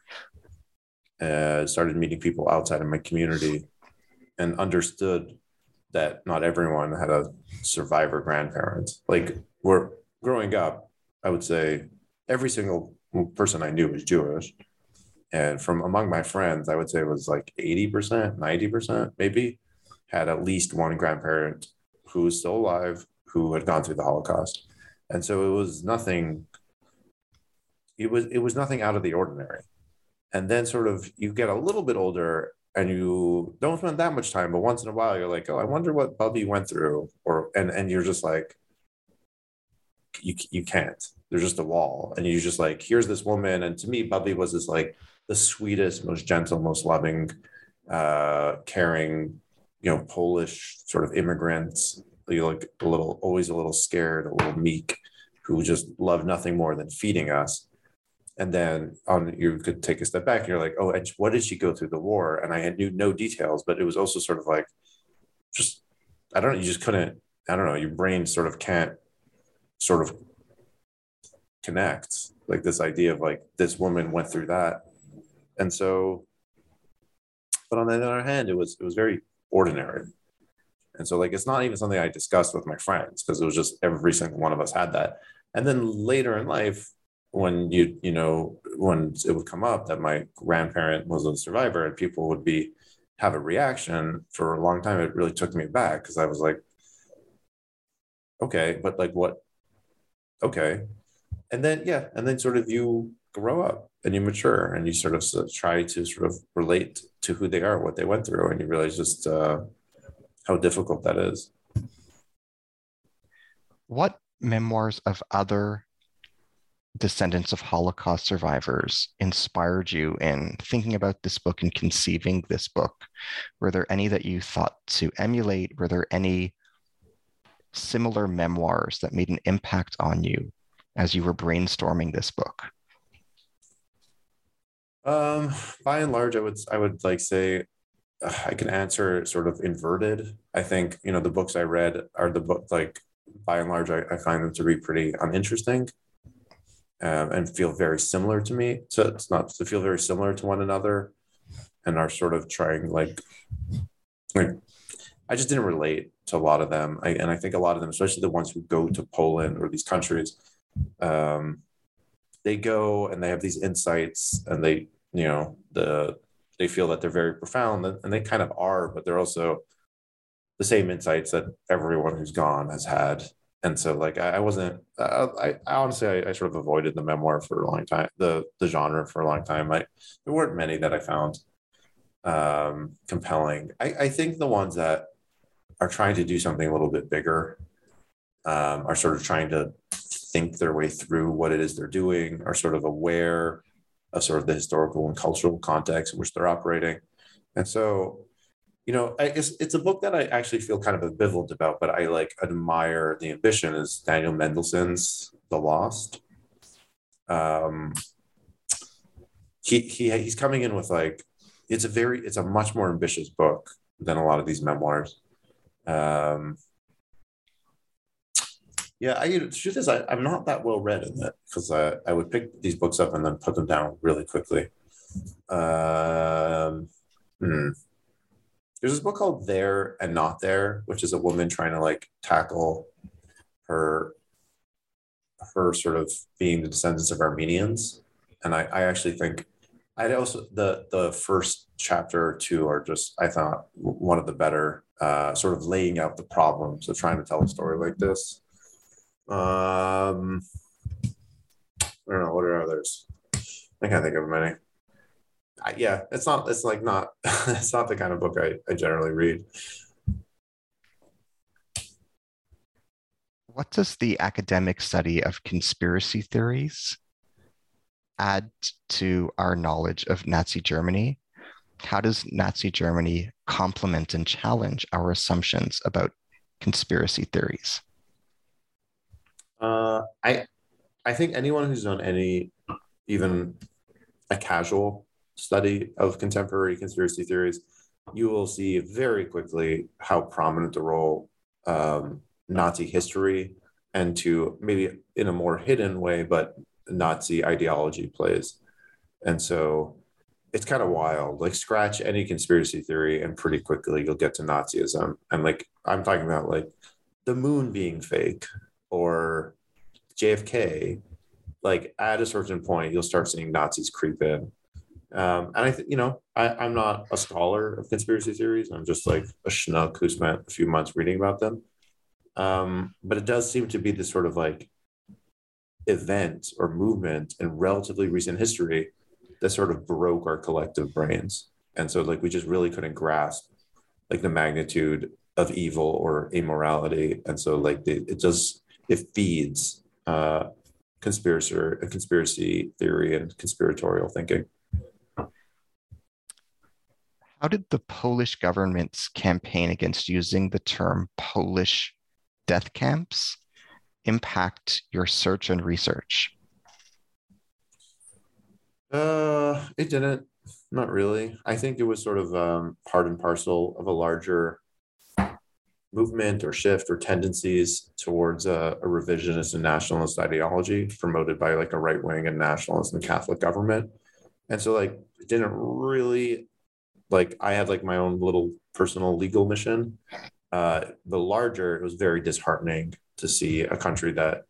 uh, started meeting people outside of my community and understood that not everyone had a survivor grandparent. Like we're growing up, I would say every single person I knew was Jewish. And from among my friends, I would say it was like 80%, 90%, maybe had at least one grandparent who was still alive who had gone through the Holocaust and so it was nothing it was it was nothing out of the ordinary. And then sort of you get a little bit older and you don't spend that much time but once in a while you're like oh i wonder what bubby went through or and and you're just like you you can't. There's just a wall. And you're just like here's this woman. And to me bubby was this like the sweetest most gentle most loving uh caring you know polish sort of immigrants you like a little, always a little scared, a little meek, who just loved nothing more than feeding us. And then on, you could take a step back and you're like, oh, and what did she go through the war? And I knew no details, but it was also sort of like, just, I don't know, you just couldn't, I don't know, your brain sort of can't sort of connect like this idea of like this woman went through that. And so, but on the other hand, it was, it was very ordinary and so like it's not even something I discussed with my friends because it was just every single one of us had that. And then later in life, when you you know when it would come up that my grandparent was a survivor and people would be have a reaction for a long time, it really took me back because I was like, okay, but like what? Okay, and then yeah, and then sort of you grow up and you mature and you sort of try to sort of relate to who they are, what they went through, and you realize just. Uh, how difficult that is. What memoirs of other descendants of Holocaust survivors inspired you in thinking about this book and conceiving this book? Were there any that you thought to emulate? Were there any similar memoirs that made an impact on you as you were brainstorming this book? Um, by and large, I would I would like say I can answer sort of inverted. I think, you know, the books I read are the book, like by and large, I, I find them to be pretty uninteresting um, and feel very similar to me. So it's not to feel very similar to one another and are sort of trying like, like I just didn't relate to a lot of them. I, and I think a lot of them, especially the ones who go to Poland or these countries, um, they go and they have these insights and they, you know, the they feel that they're very profound and they kind of are but they're also the same insights that everyone who's gone has had. And so like i, I wasn't I, I, honestly I, I, sort of avoided the memoir for a long time the the genre for a long time. I there weren't many that i found um compelling. I i think the ones that are trying to do something a little bit bigger um, are sort of trying to think their way through what it is they're doing are sort of aware sort of the historical and cultural context in which they're operating. And so you know, I, it's it's a book that I actually feel kind of ambivalent about, but I like admire the ambition. Is Daniel Mendelsohn's The Lost? Um, he he he's coming in with like it's a very it's a much more ambitious book than a lot of these memoirs. Um, yeah, I the truth is I, I'm not that well read in it because I, I would pick these books up and then put them down really quickly. Um, hmm. There's this book called There and Not There, which is a woman trying to like tackle her her sort of being the descendants of Armenians. And I, I actually think I also the the first chapter or two are just I thought one of the better uh, sort of laying out the problems of trying to tell a story like this. Um, I don't know what are others. I can't think of many. I, yeah, it's not. It's like not. it's not the kind of book I, I generally read. What does the academic study of conspiracy theories add to our knowledge of Nazi Germany? How does Nazi Germany complement and challenge our assumptions about conspiracy theories? Uh, I I think anyone who's done any even a casual study of contemporary conspiracy theories, you will see very quickly how prominent the role um, Nazi history and to maybe in a more hidden way, but Nazi ideology plays. And so it's kind of wild. Like scratch any conspiracy theory and pretty quickly you'll get to Nazism. And like I'm talking about like the moon being fake or JFK. Like at a certain point, you'll start seeing Nazis creep in. Um, and I think, you know, I, I'm not a scholar of conspiracy theories. I'm just like a schnook who spent a few months reading about them. Um, but it does seem to be this sort of like event or movement in relatively recent history that sort of broke our collective brains. And so like we just really couldn't grasp like the magnitude of evil or immorality. And so like the, it just it feeds uh conspiracy conspiracy theory and conspiratorial thinking. How did the Polish government's campaign against using the term Polish death camps impact your search and research? Uh, it didn't. Not really. I think it was sort of um, part and parcel of a larger movement or shift or tendencies towards a, a revisionist and nationalist ideology promoted by like a right wing and nationalist and Catholic government. And so, like, it didn't really like I had like my own little personal legal mission. Uh, the larger, it was very disheartening to see a country that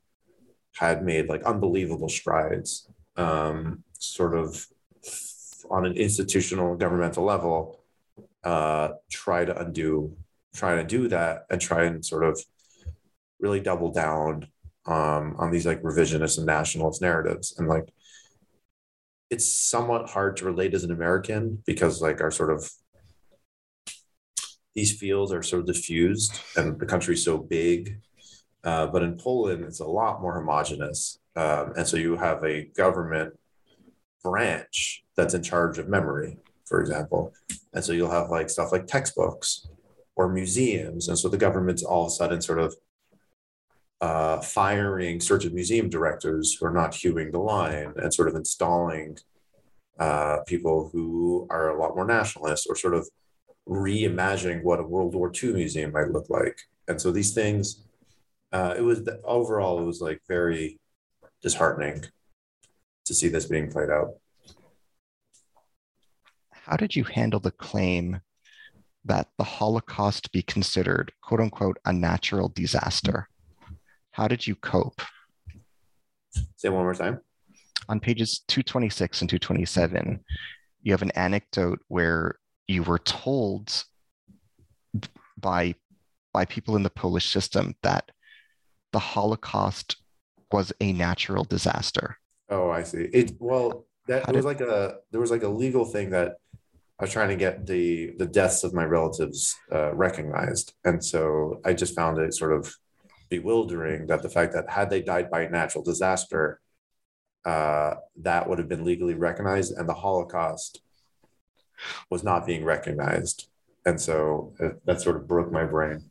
had made like unbelievable strides, um, sort of on an institutional governmental level, uh, try to undo, try to do that, and try and sort of really double down um, on these like revisionist and nationalist narratives, and like it's somewhat hard to relate as an American because like our sort of these fields are so diffused and the country's so big uh, but in Poland, it's a lot more homogenous. Um, and so you have a government branch that's in charge of memory, for example. And so you'll have like stuff like textbooks or museums. And so the government's all of a sudden sort of uh, firing certain museum directors who are not hewing the line and sort of installing uh, people who are a lot more nationalist or sort of reimagining what a World War II museum might look like. And so these things uh, it was the, overall it was like very disheartening to see this being played out. How did you handle the claim that the Holocaust be considered quote unquote a natural disaster? How did you cope? Say one more time. On pages 226 and 227, you have an anecdote where you were told by by people in the Polish system that the Holocaust was a natural disaster. Oh, I see. It well, that How was did, like a there was like a legal thing that I was trying to get the the deaths of my relatives uh, recognized, and so I just found it sort of bewildering that the fact that had they died by a natural disaster, uh, that would have been legally recognized, and the Holocaust was not being recognized and so it, that sort of broke my brain.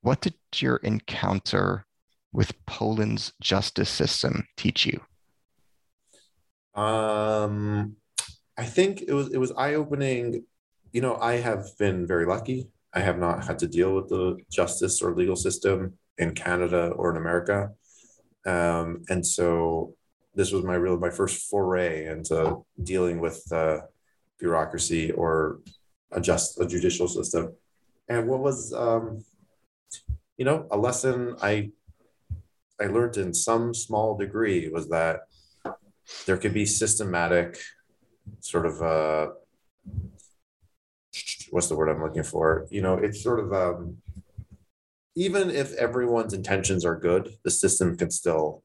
What did your encounter with Poland's justice system teach you? Um, I think it was it was eye opening. You know, I have been very lucky. I have not had to deal with the justice or legal system in Canada or in America, um, and so this was my real my first foray into dealing with uh, bureaucracy or a just a judicial system. And what was um, you know a lesson I I learned in some small degree was that there could be systematic sort of uh, what's the word I'm looking for? You know, it's sort of um, even if everyone's intentions are good, the system can still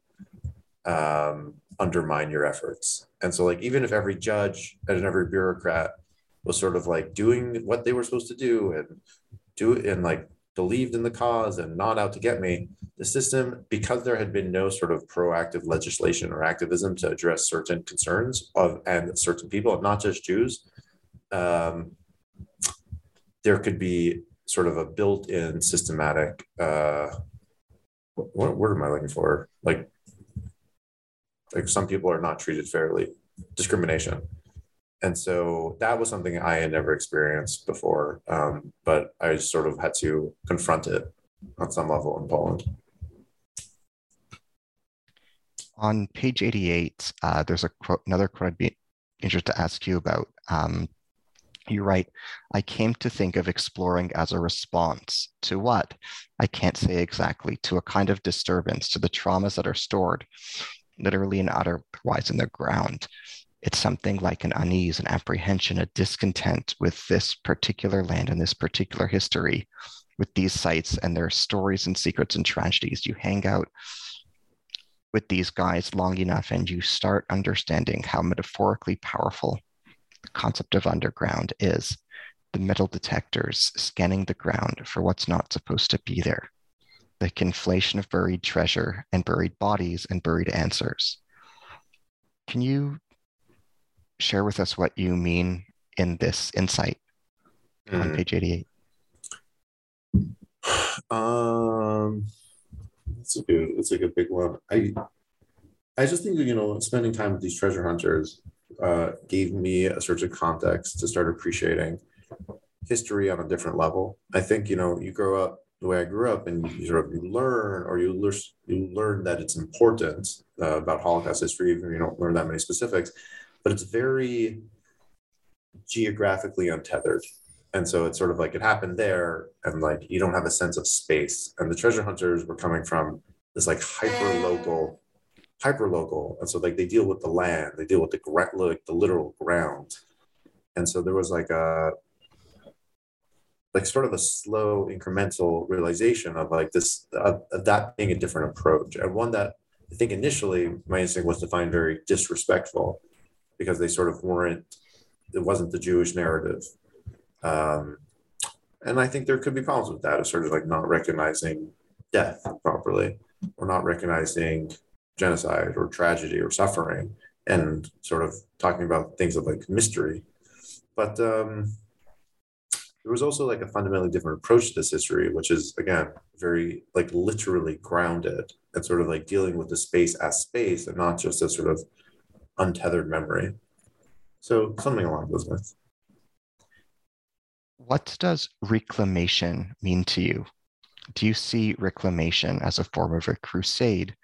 um, undermine your efforts. And so, like, even if every judge and every bureaucrat was sort of like doing what they were supposed to do and do it and like believed in the cause and not out to get me, the system, because there had been no sort of proactive legislation or activism to address certain concerns of and certain people, not just Jews, um, there could be sort of a built-in systematic uh, what word am I looking for? Like like some people are not treated fairly, discrimination. And so that was something I had never experienced before, um, but I sort of had to confront it on some level in Poland. On page 88, uh, there's a quote, another quote I'd be interested to ask you about. Um, you write, I came to think of exploring as a response to what? I can't say exactly, to a kind of disturbance, to the traumas that are stored literally and otherwise in the ground. It's something like an unease, an apprehension, a discontent with this particular land and this particular history, with these sites and their stories and secrets and tragedies. You hang out with these guys long enough and you start understanding how metaphorically powerful the concept of underground is. The metal detectors scanning the ground for what's not supposed to be there the conflation of buried treasure and buried bodies and buried answers. Can you share with us what you mean in this insight mm. on page 88? Um, that's a good, that's a good big one. I, I just think you know, spending time with these treasure hunters uh, gave me a sort of context to start appreciating history on a different level. I think you know, you grow up the way I grew up, and you sort of you learn or you learn you learn that it's important uh, about Holocaust history, even if you don't learn that many specifics, but it's very geographically untethered. And so it's sort of like it happened there, and like you don't have a sense of space. And the treasure hunters were coming from this like hyper local, hyper local, and so like they deal with the land, they deal with the like the literal ground. And so there was like a like sort of a slow incremental realization of like this of, of that being a different approach and one that I think initially my instinct was to find very disrespectful because they sort of weren't it wasn't the Jewish narrative. Um, and I think there could be problems with that of sort of like not recognizing death properly or not recognizing genocide or tragedy or suffering and sort of talking about things of like mystery. But um, there was also like a fundamentally different approach to this history, which is again very like literally grounded and sort of like dealing with the space as space and not just as sort of untethered memory. So something along those lines. What does reclamation mean to you? Do you see reclamation as a form of a crusade?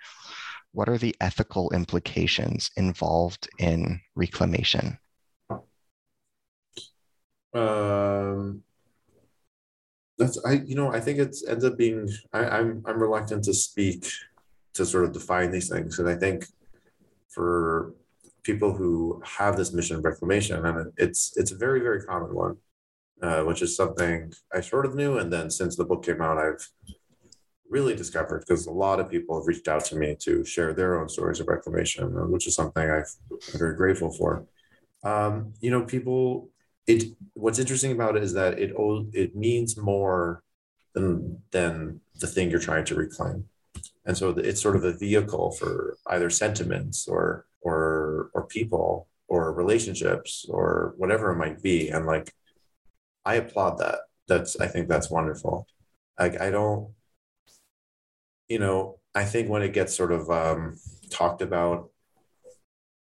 What are the ethical implications involved in reclamation? Um, that's I you know I think it ends up being I, I'm I'm reluctant to speak to sort of define these things and I think for people who have this mission of reclamation and it's it's a very very common one uh, which is something I sort of knew and then since the book came out I've really discovered because a lot of people have reached out to me to share their own stories of reclamation which is something i am very grateful for. Um, you know people it what's interesting about it is that it it means more than than the thing you're trying to reclaim and so it's sort of a vehicle for either sentiments or or or people or relationships or whatever it might be. And like, I applaud that. That's, I think that's wonderful. Like, I don't, you know, I think when it gets sort of um, talked about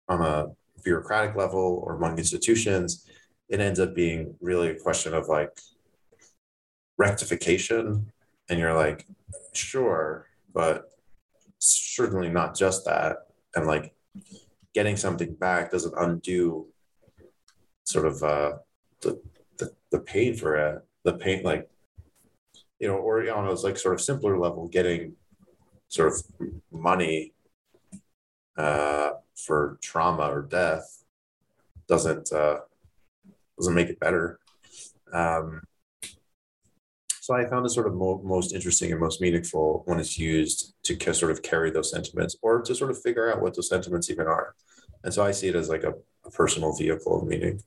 on a bureaucratic level or among institutions, it ends up being really a question of like rectification. And you're like, sure, but certainly not just that. And like getting something back doesn't undo sort of uh, the, the, the pain for it. The pain, like, you know, or on a like sort of simpler level, getting sort of money uh, for trauma or death doesn't uh, doesn't make it better. Um, so I found it sort of mo- most interesting and most meaningful when it's used to sort of carry those sentiments or to sort of figure out what those sentiments even are. And so I see it as like a, a personal vehicle of meaning.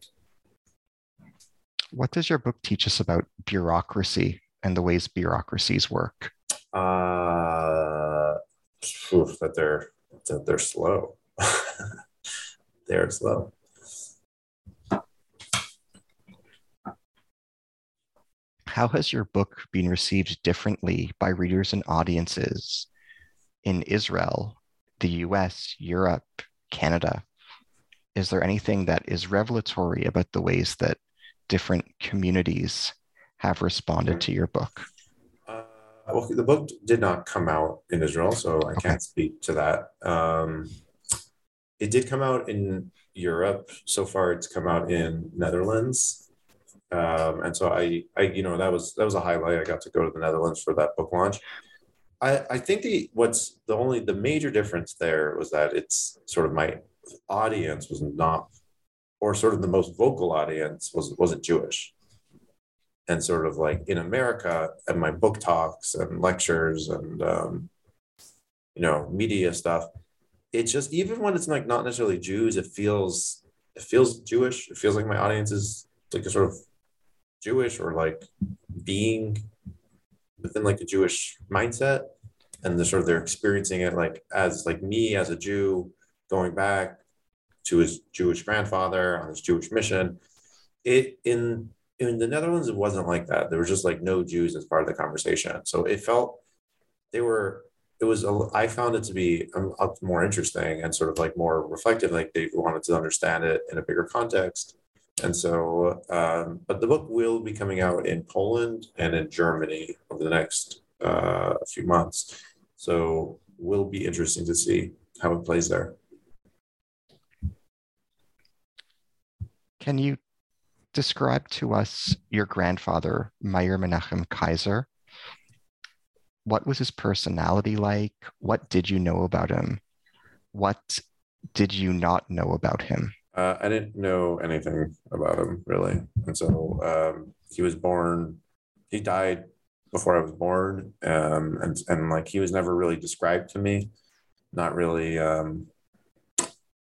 What does your book teach us about bureaucracy and the ways bureaucracies work? Uh, oof, that they're that they're slow. they're slow. How has your book been received differently by readers and audiences in Israel, the US, Europe, Canada? Is there anything that is revelatory about the ways that different communities have responded to your book? Uh, well, the book did not come out in Israel, so I okay. can't speak to that. Um, it did come out in Europe. So far, it's come out in Netherlands, um, and so I, I, you know, that was that was a highlight. I got to go to the Netherlands for that book launch. I, I think the what's the only the major difference there was that it's sort of my audience was not, or sort of the most vocal audience was wasn't Jewish. And sort of like in America, and my book talks and lectures and um, you know media stuff, it's just even when it's like not necessarily Jews, it feels it feels Jewish. It feels like my audience is like a sort of Jewish or like being within like a Jewish mindset, and the sort of they're experiencing it like as like me as a Jew going back to his Jewish grandfather on his Jewish mission. It in in the Netherlands, it wasn't like that. There was just like no Jews as part of the conversation. So it felt they were. It was. I found it to be um, more interesting and sort of like more reflective. Like they wanted to understand it in a bigger context. And so, um, but the book will be coming out in Poland and in Germany over the next uh, few months. So, will be interesting to see how it plays there. Can you describe to us your grandfather, Meyer Menachem Kaiser? What was his personality like? What did you know about him? What did you not know about him? Uh, I didn't know anything about him really, and so um, he was born. He died before I was born, um, and and like he was never really described to me. Not really um,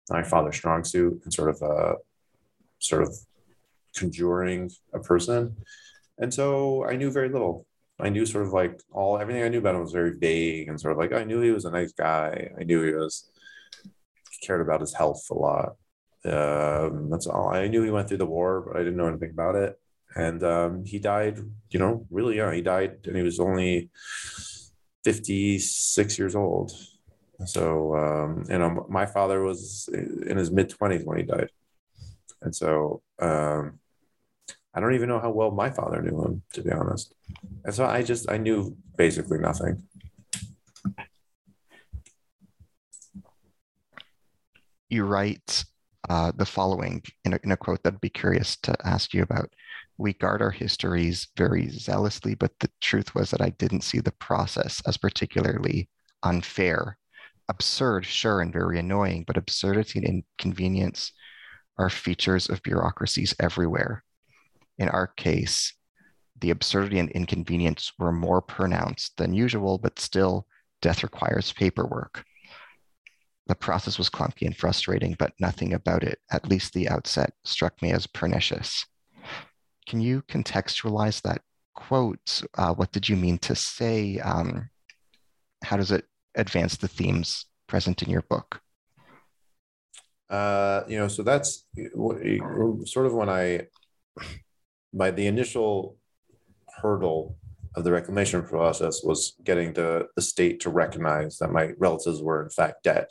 my father's strong suit, and sort of uh, sort of conjuring a person. And so I knew very little. I knew sort of like all everything I knew about him was very vague and sort of like I knew he was a nice guy. I knew he was cared about his health a lot. Um, that's all. I knew he went through the war, but I didn't know anything about it. And um, he died, you know, really young. He died and he was only 56 years old. So, um, you know, my father was in his mid 20s when he died. And so um, I don't even know how well my father knew him, to be honest. And so I just, I knew basically nothing. You write uh, the following in a, in a quote that I'd be curious to ask you about. We guard our histories very zealously, but the truth was that I didn't see the process as particularly unfair. Absurd, sure, and very annoying, but absurdity and inconvenience are features of bureaucracies everywhere. In our case, the absurdity and inconvenience were more pronounced than usual, but still, death requires paperwork. The process was clunky and frustrating, but nothing about it, at least the outset, struck me as pernicious. Can you contextualize that quote? Uh, what did you mean to say? Um, how does it advance the themes present in your book? Uh, you know, so that's sort of when I, by the initial hurdle of the reclamation process was getting the, the state to recognize that my relatives were in fact dead.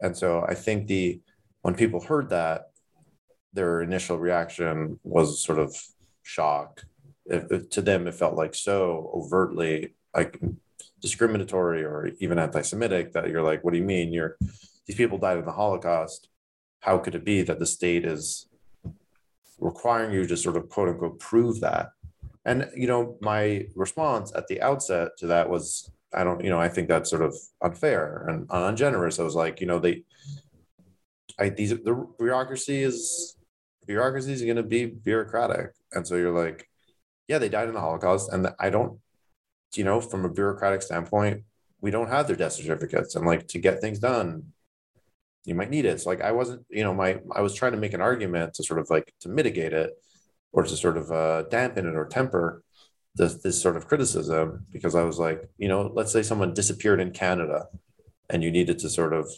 And so I think the when people heard that, their initial reaction was sort of shock. To them, it felt like so overtly like discriminatory or even anti-Semitic that you're like, what do you mean? You're these people died in the Holocaust. How could it be that the state is requiring you to sort of quote unquote prove that? And you know, my response at the outset to that was, I don't, you know, I think that's sort of unfair and ungenerous. I was like, you know, they, I these the bureaucracy is bureaucracy is going to be bureaucratic, and so you're like, yeah, they died in the Holocaust, and I don't, you know, from a bureaucratic standpoint, we don't have their death certificates, and like to get things done, you might need it. So like I wasn't, you know, my I was trying to make an argument to sort of like to mitigate it or to sort of uh, dampen it or temper this, this sort of criticism because I was like, you know, let's say someone disappeared in Canada and you needed to sort of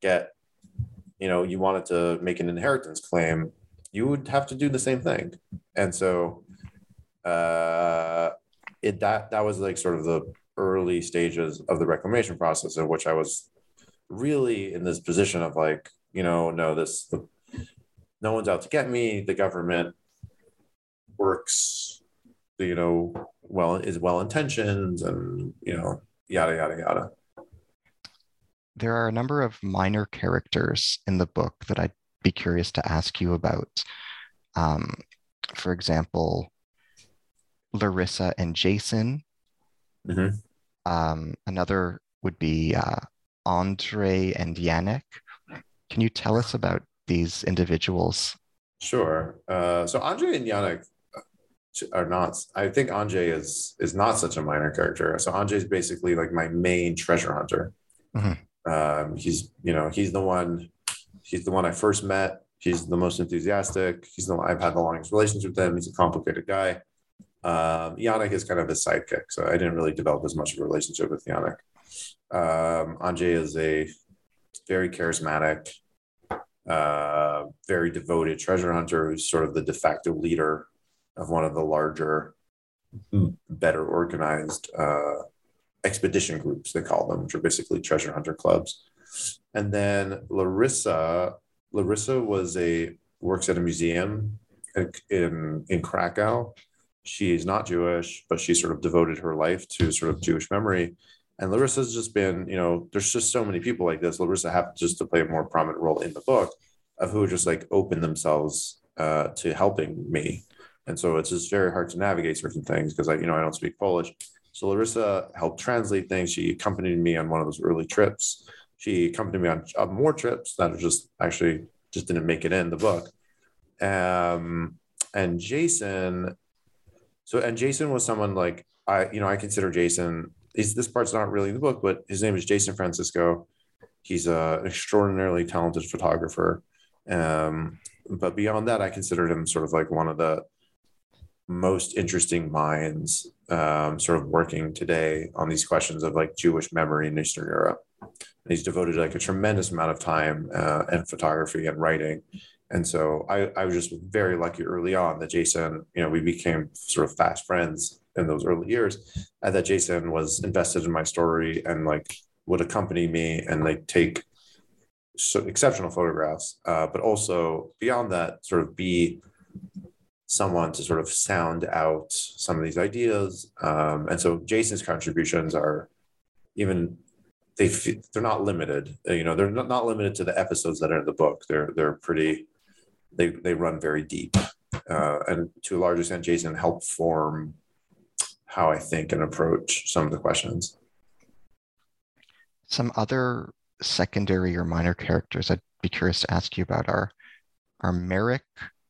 get, you know, you wanted to make an inheritance claim, you would have to do the same thing. And so uh, it that that was like sort of the early stages of the reclamation process in which I was really in this position of like, you know, no, this the no one's out to get me. The government works, you know, well is well intentioned, and you know, yada yada yada. There are a number of minor characters in the book that I'd be curious to ask you about. Um, for example, Larissa and Jason. Mm-hmm. Um, another would be uh, Andre and Yannick. Can you tell us about these individuals? Sure. Uh, so Andre and Yannick are not. I think Andre is is not such a minor character. So Andre is basically like my main treasure hunter. Mm-hmm. Um, he's you know he's the one. He's the one I first met. He's the most enthusiastic. He's the one I've had the longest relationship with him. He's a complicated guy. Um, Yannick is kind of his sidekick, so I didn't really develop as much of a relationship with Yannick. Um, Andre is a very charismatic, uh, very devoted treasure hunter who's sort of the de facto leader of one of the larger, better organized uh, expedition groups, they call them, which are basically treasure hunter clubs. And then Larissa, Larissa was a works at a museum in in Krakow. She's not Jewish, but she sort of devoted her life to sort of Jewish memory. And Larissa's just been, you know, there's just so many people like this. Larissa happens just to play a more prominent role in the book of who just like open themselves uh, to helping me. And so it's just very hard to navigate certain things because I, you know, I don't speak Polish. So Larissa helped translate things. She accompanied me on one of those early trips. She accompanied me on, more trips that just actually just didn't make it in the book. Um, and Jason, so and Jason was someone like I, you know, I consider Jason he's, this part's not really in the book, but his name is Jason Francisco. He's an extraordinarily talented photographer. Um, but beyond that, I considered him sort of like one of the most interesting minds um, sort of working today on these questions of like Jewish memory in Eastern Europe. And he's devoted like a tremendous amount of time uh, and photography and writing. And so I, I was just very lucky early on that Jason, you know, we became sort of fast friends in those early years uh, that Jason was invested in my story and like would accompany me and like take so exceptional photographs, uh, but also beyond that, sort of be someone to sort of sound out some of these ideas. Um, and so Jason's contributions are even they they're not limited. Uh, you know, they're not, not limited to the episodes that are in the book. They're they're pretty they they run very deep. Uh, and to a large extent, Jason helped form how I think and approach some of the questions. Some other secondary or minor characters I'd be curious to ask you about are are Merrick,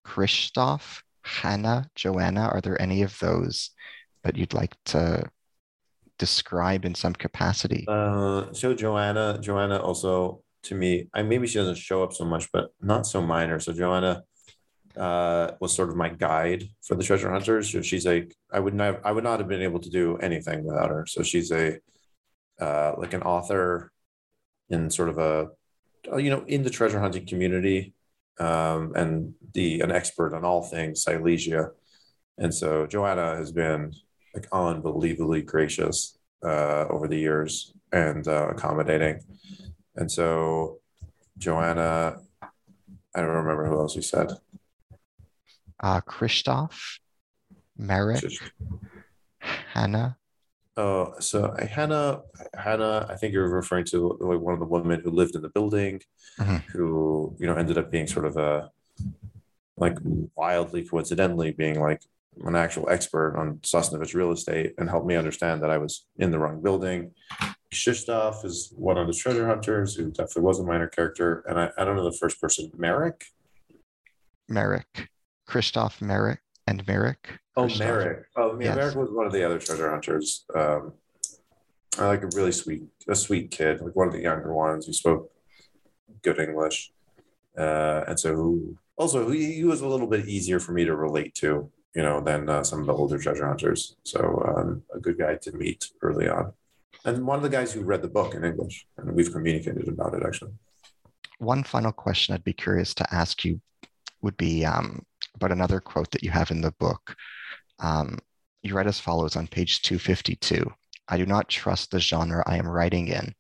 Christoph, Hannah, Joanna. Are there any of those that you'd like to describe in some capacity? Uh, so Joanna, Joanna also to me, I maybe she doesn't show up so much, but not so minor. So Joanna uh, was sort of my guide for the treasure hunters. So she's like, I would not, I would not have been able to do anything without her. So she's a, uh, like an author in sort of a you know, in the treasure hunting community um, and the an expert on all things Silesia. And so Joanna has been like unbelievably gracious uh, over the years and uh, accommodating. And so Joanna, I don't remember who else you said. Uh, Christoph, Merrick, Hannah. Oh, so I Hannah, Hannah, I think you're referring to like one of the women who lived in the building, mm-hmm. who you know ended up being sort of a like wildly coincidentally being like an actual expert on Sosnowiec real estate and helped me understand that I was in the wrong building. Krzysztof is one of the treasure hunters who definitely was a minor character. And I, I don't know the first person, Merrick? Merrick. Krzysztof Merrick and Merrick. Oh, Merrick. Oh, yes. Merrick was one of the other treasure hunters. Um, I like a really sweet, a sweet kid, like one of the younger ones who spoke good English. Uh, and so who also he, he was a little bit easier for me to relate to you know, than uh, some of the older treasure hunters. So um, a good guy to meet early on. And one of the guys who read the book in English, and we've communicated about it actually. One final question I'd be curious to ask you would be um, about another quote that you have in the book. Um, you write as follows on page 252 I do not trust the genre I am writing in,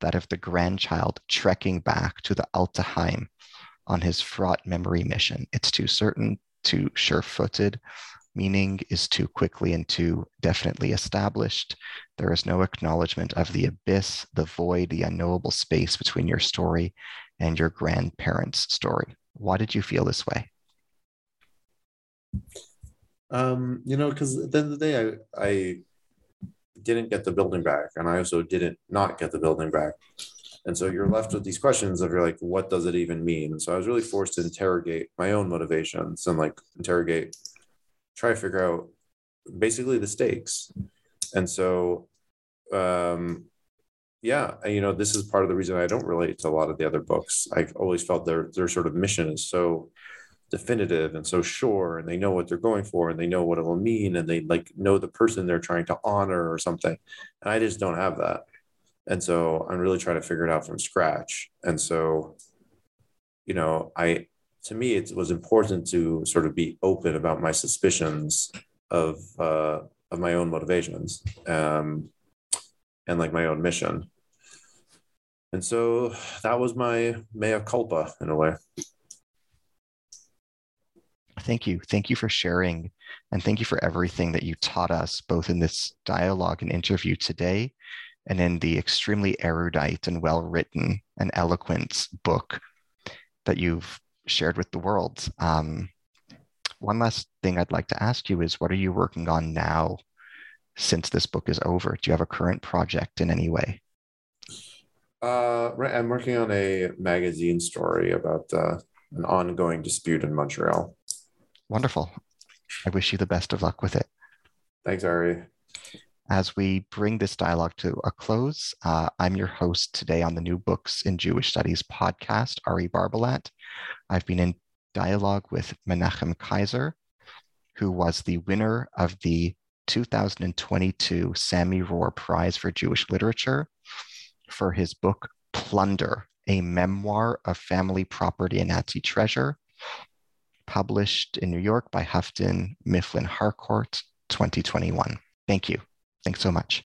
that of the grandchild trekking back to the Altaheim on his fraught memory mission. It's too certain, too sure footed. Meaning is too quickly and too definitely established. There is no acknowledgement of the abyss, the void, the unknowable space between your story and your grandparents' story. Why did you feel this way? Um, you know, because at the end of the day, I, I didn't get the building back, and I also didn't not get the building back. And so you're left with these questions of you're like, what does it even mean? So I was really forced to interrogate my own motivations and like interrogate, try to figure out basically the stakes. And so, um, yeah, you know, this is part of the reason I don't relate to a lot of the other books. I've always felt their their sort of mission is so definitive and so sure, and they know what they're going for, and they know what it will mean, and they like know the person they're trying to honor or something. And I just don't have that. And so I'm really trying to figure it out from scratch. And so, you know, I, to me, it was important to sort of be open about my suspicions of, uh, of my own motivations um, and like my own mission. And so that was my mea culpa in a way. Thank you. Thank you for sharing. And thank you for everything that you taught us, both in this dialogue and interview today, and in the extremely erudite and well written and eloquent book that you've shared with the world. Um, one last thing I'd like to ask you is what are you working on now since this book is over? Do you have a current project in any way? Uh, right, I'm working on a magazine story about uh, an ongoing dispute in Montreal. Wonderful. I wish you the best of luck with it. Thanks, Ari. As we bring this dialogue to a close, uh, I'm your host today on the New Books in Jewish Studies podcast, Ari Barbalat. I've been in dialogue with Menachem Kaiser, who was the winner of the 2022 Sami Rohr Prize for Jewish Literature for his book Plunder, a memoir of family property and Nazi treasure, published in New York by Houghton Mifflin Harcourt, 2021. Thank you. Thanks so much.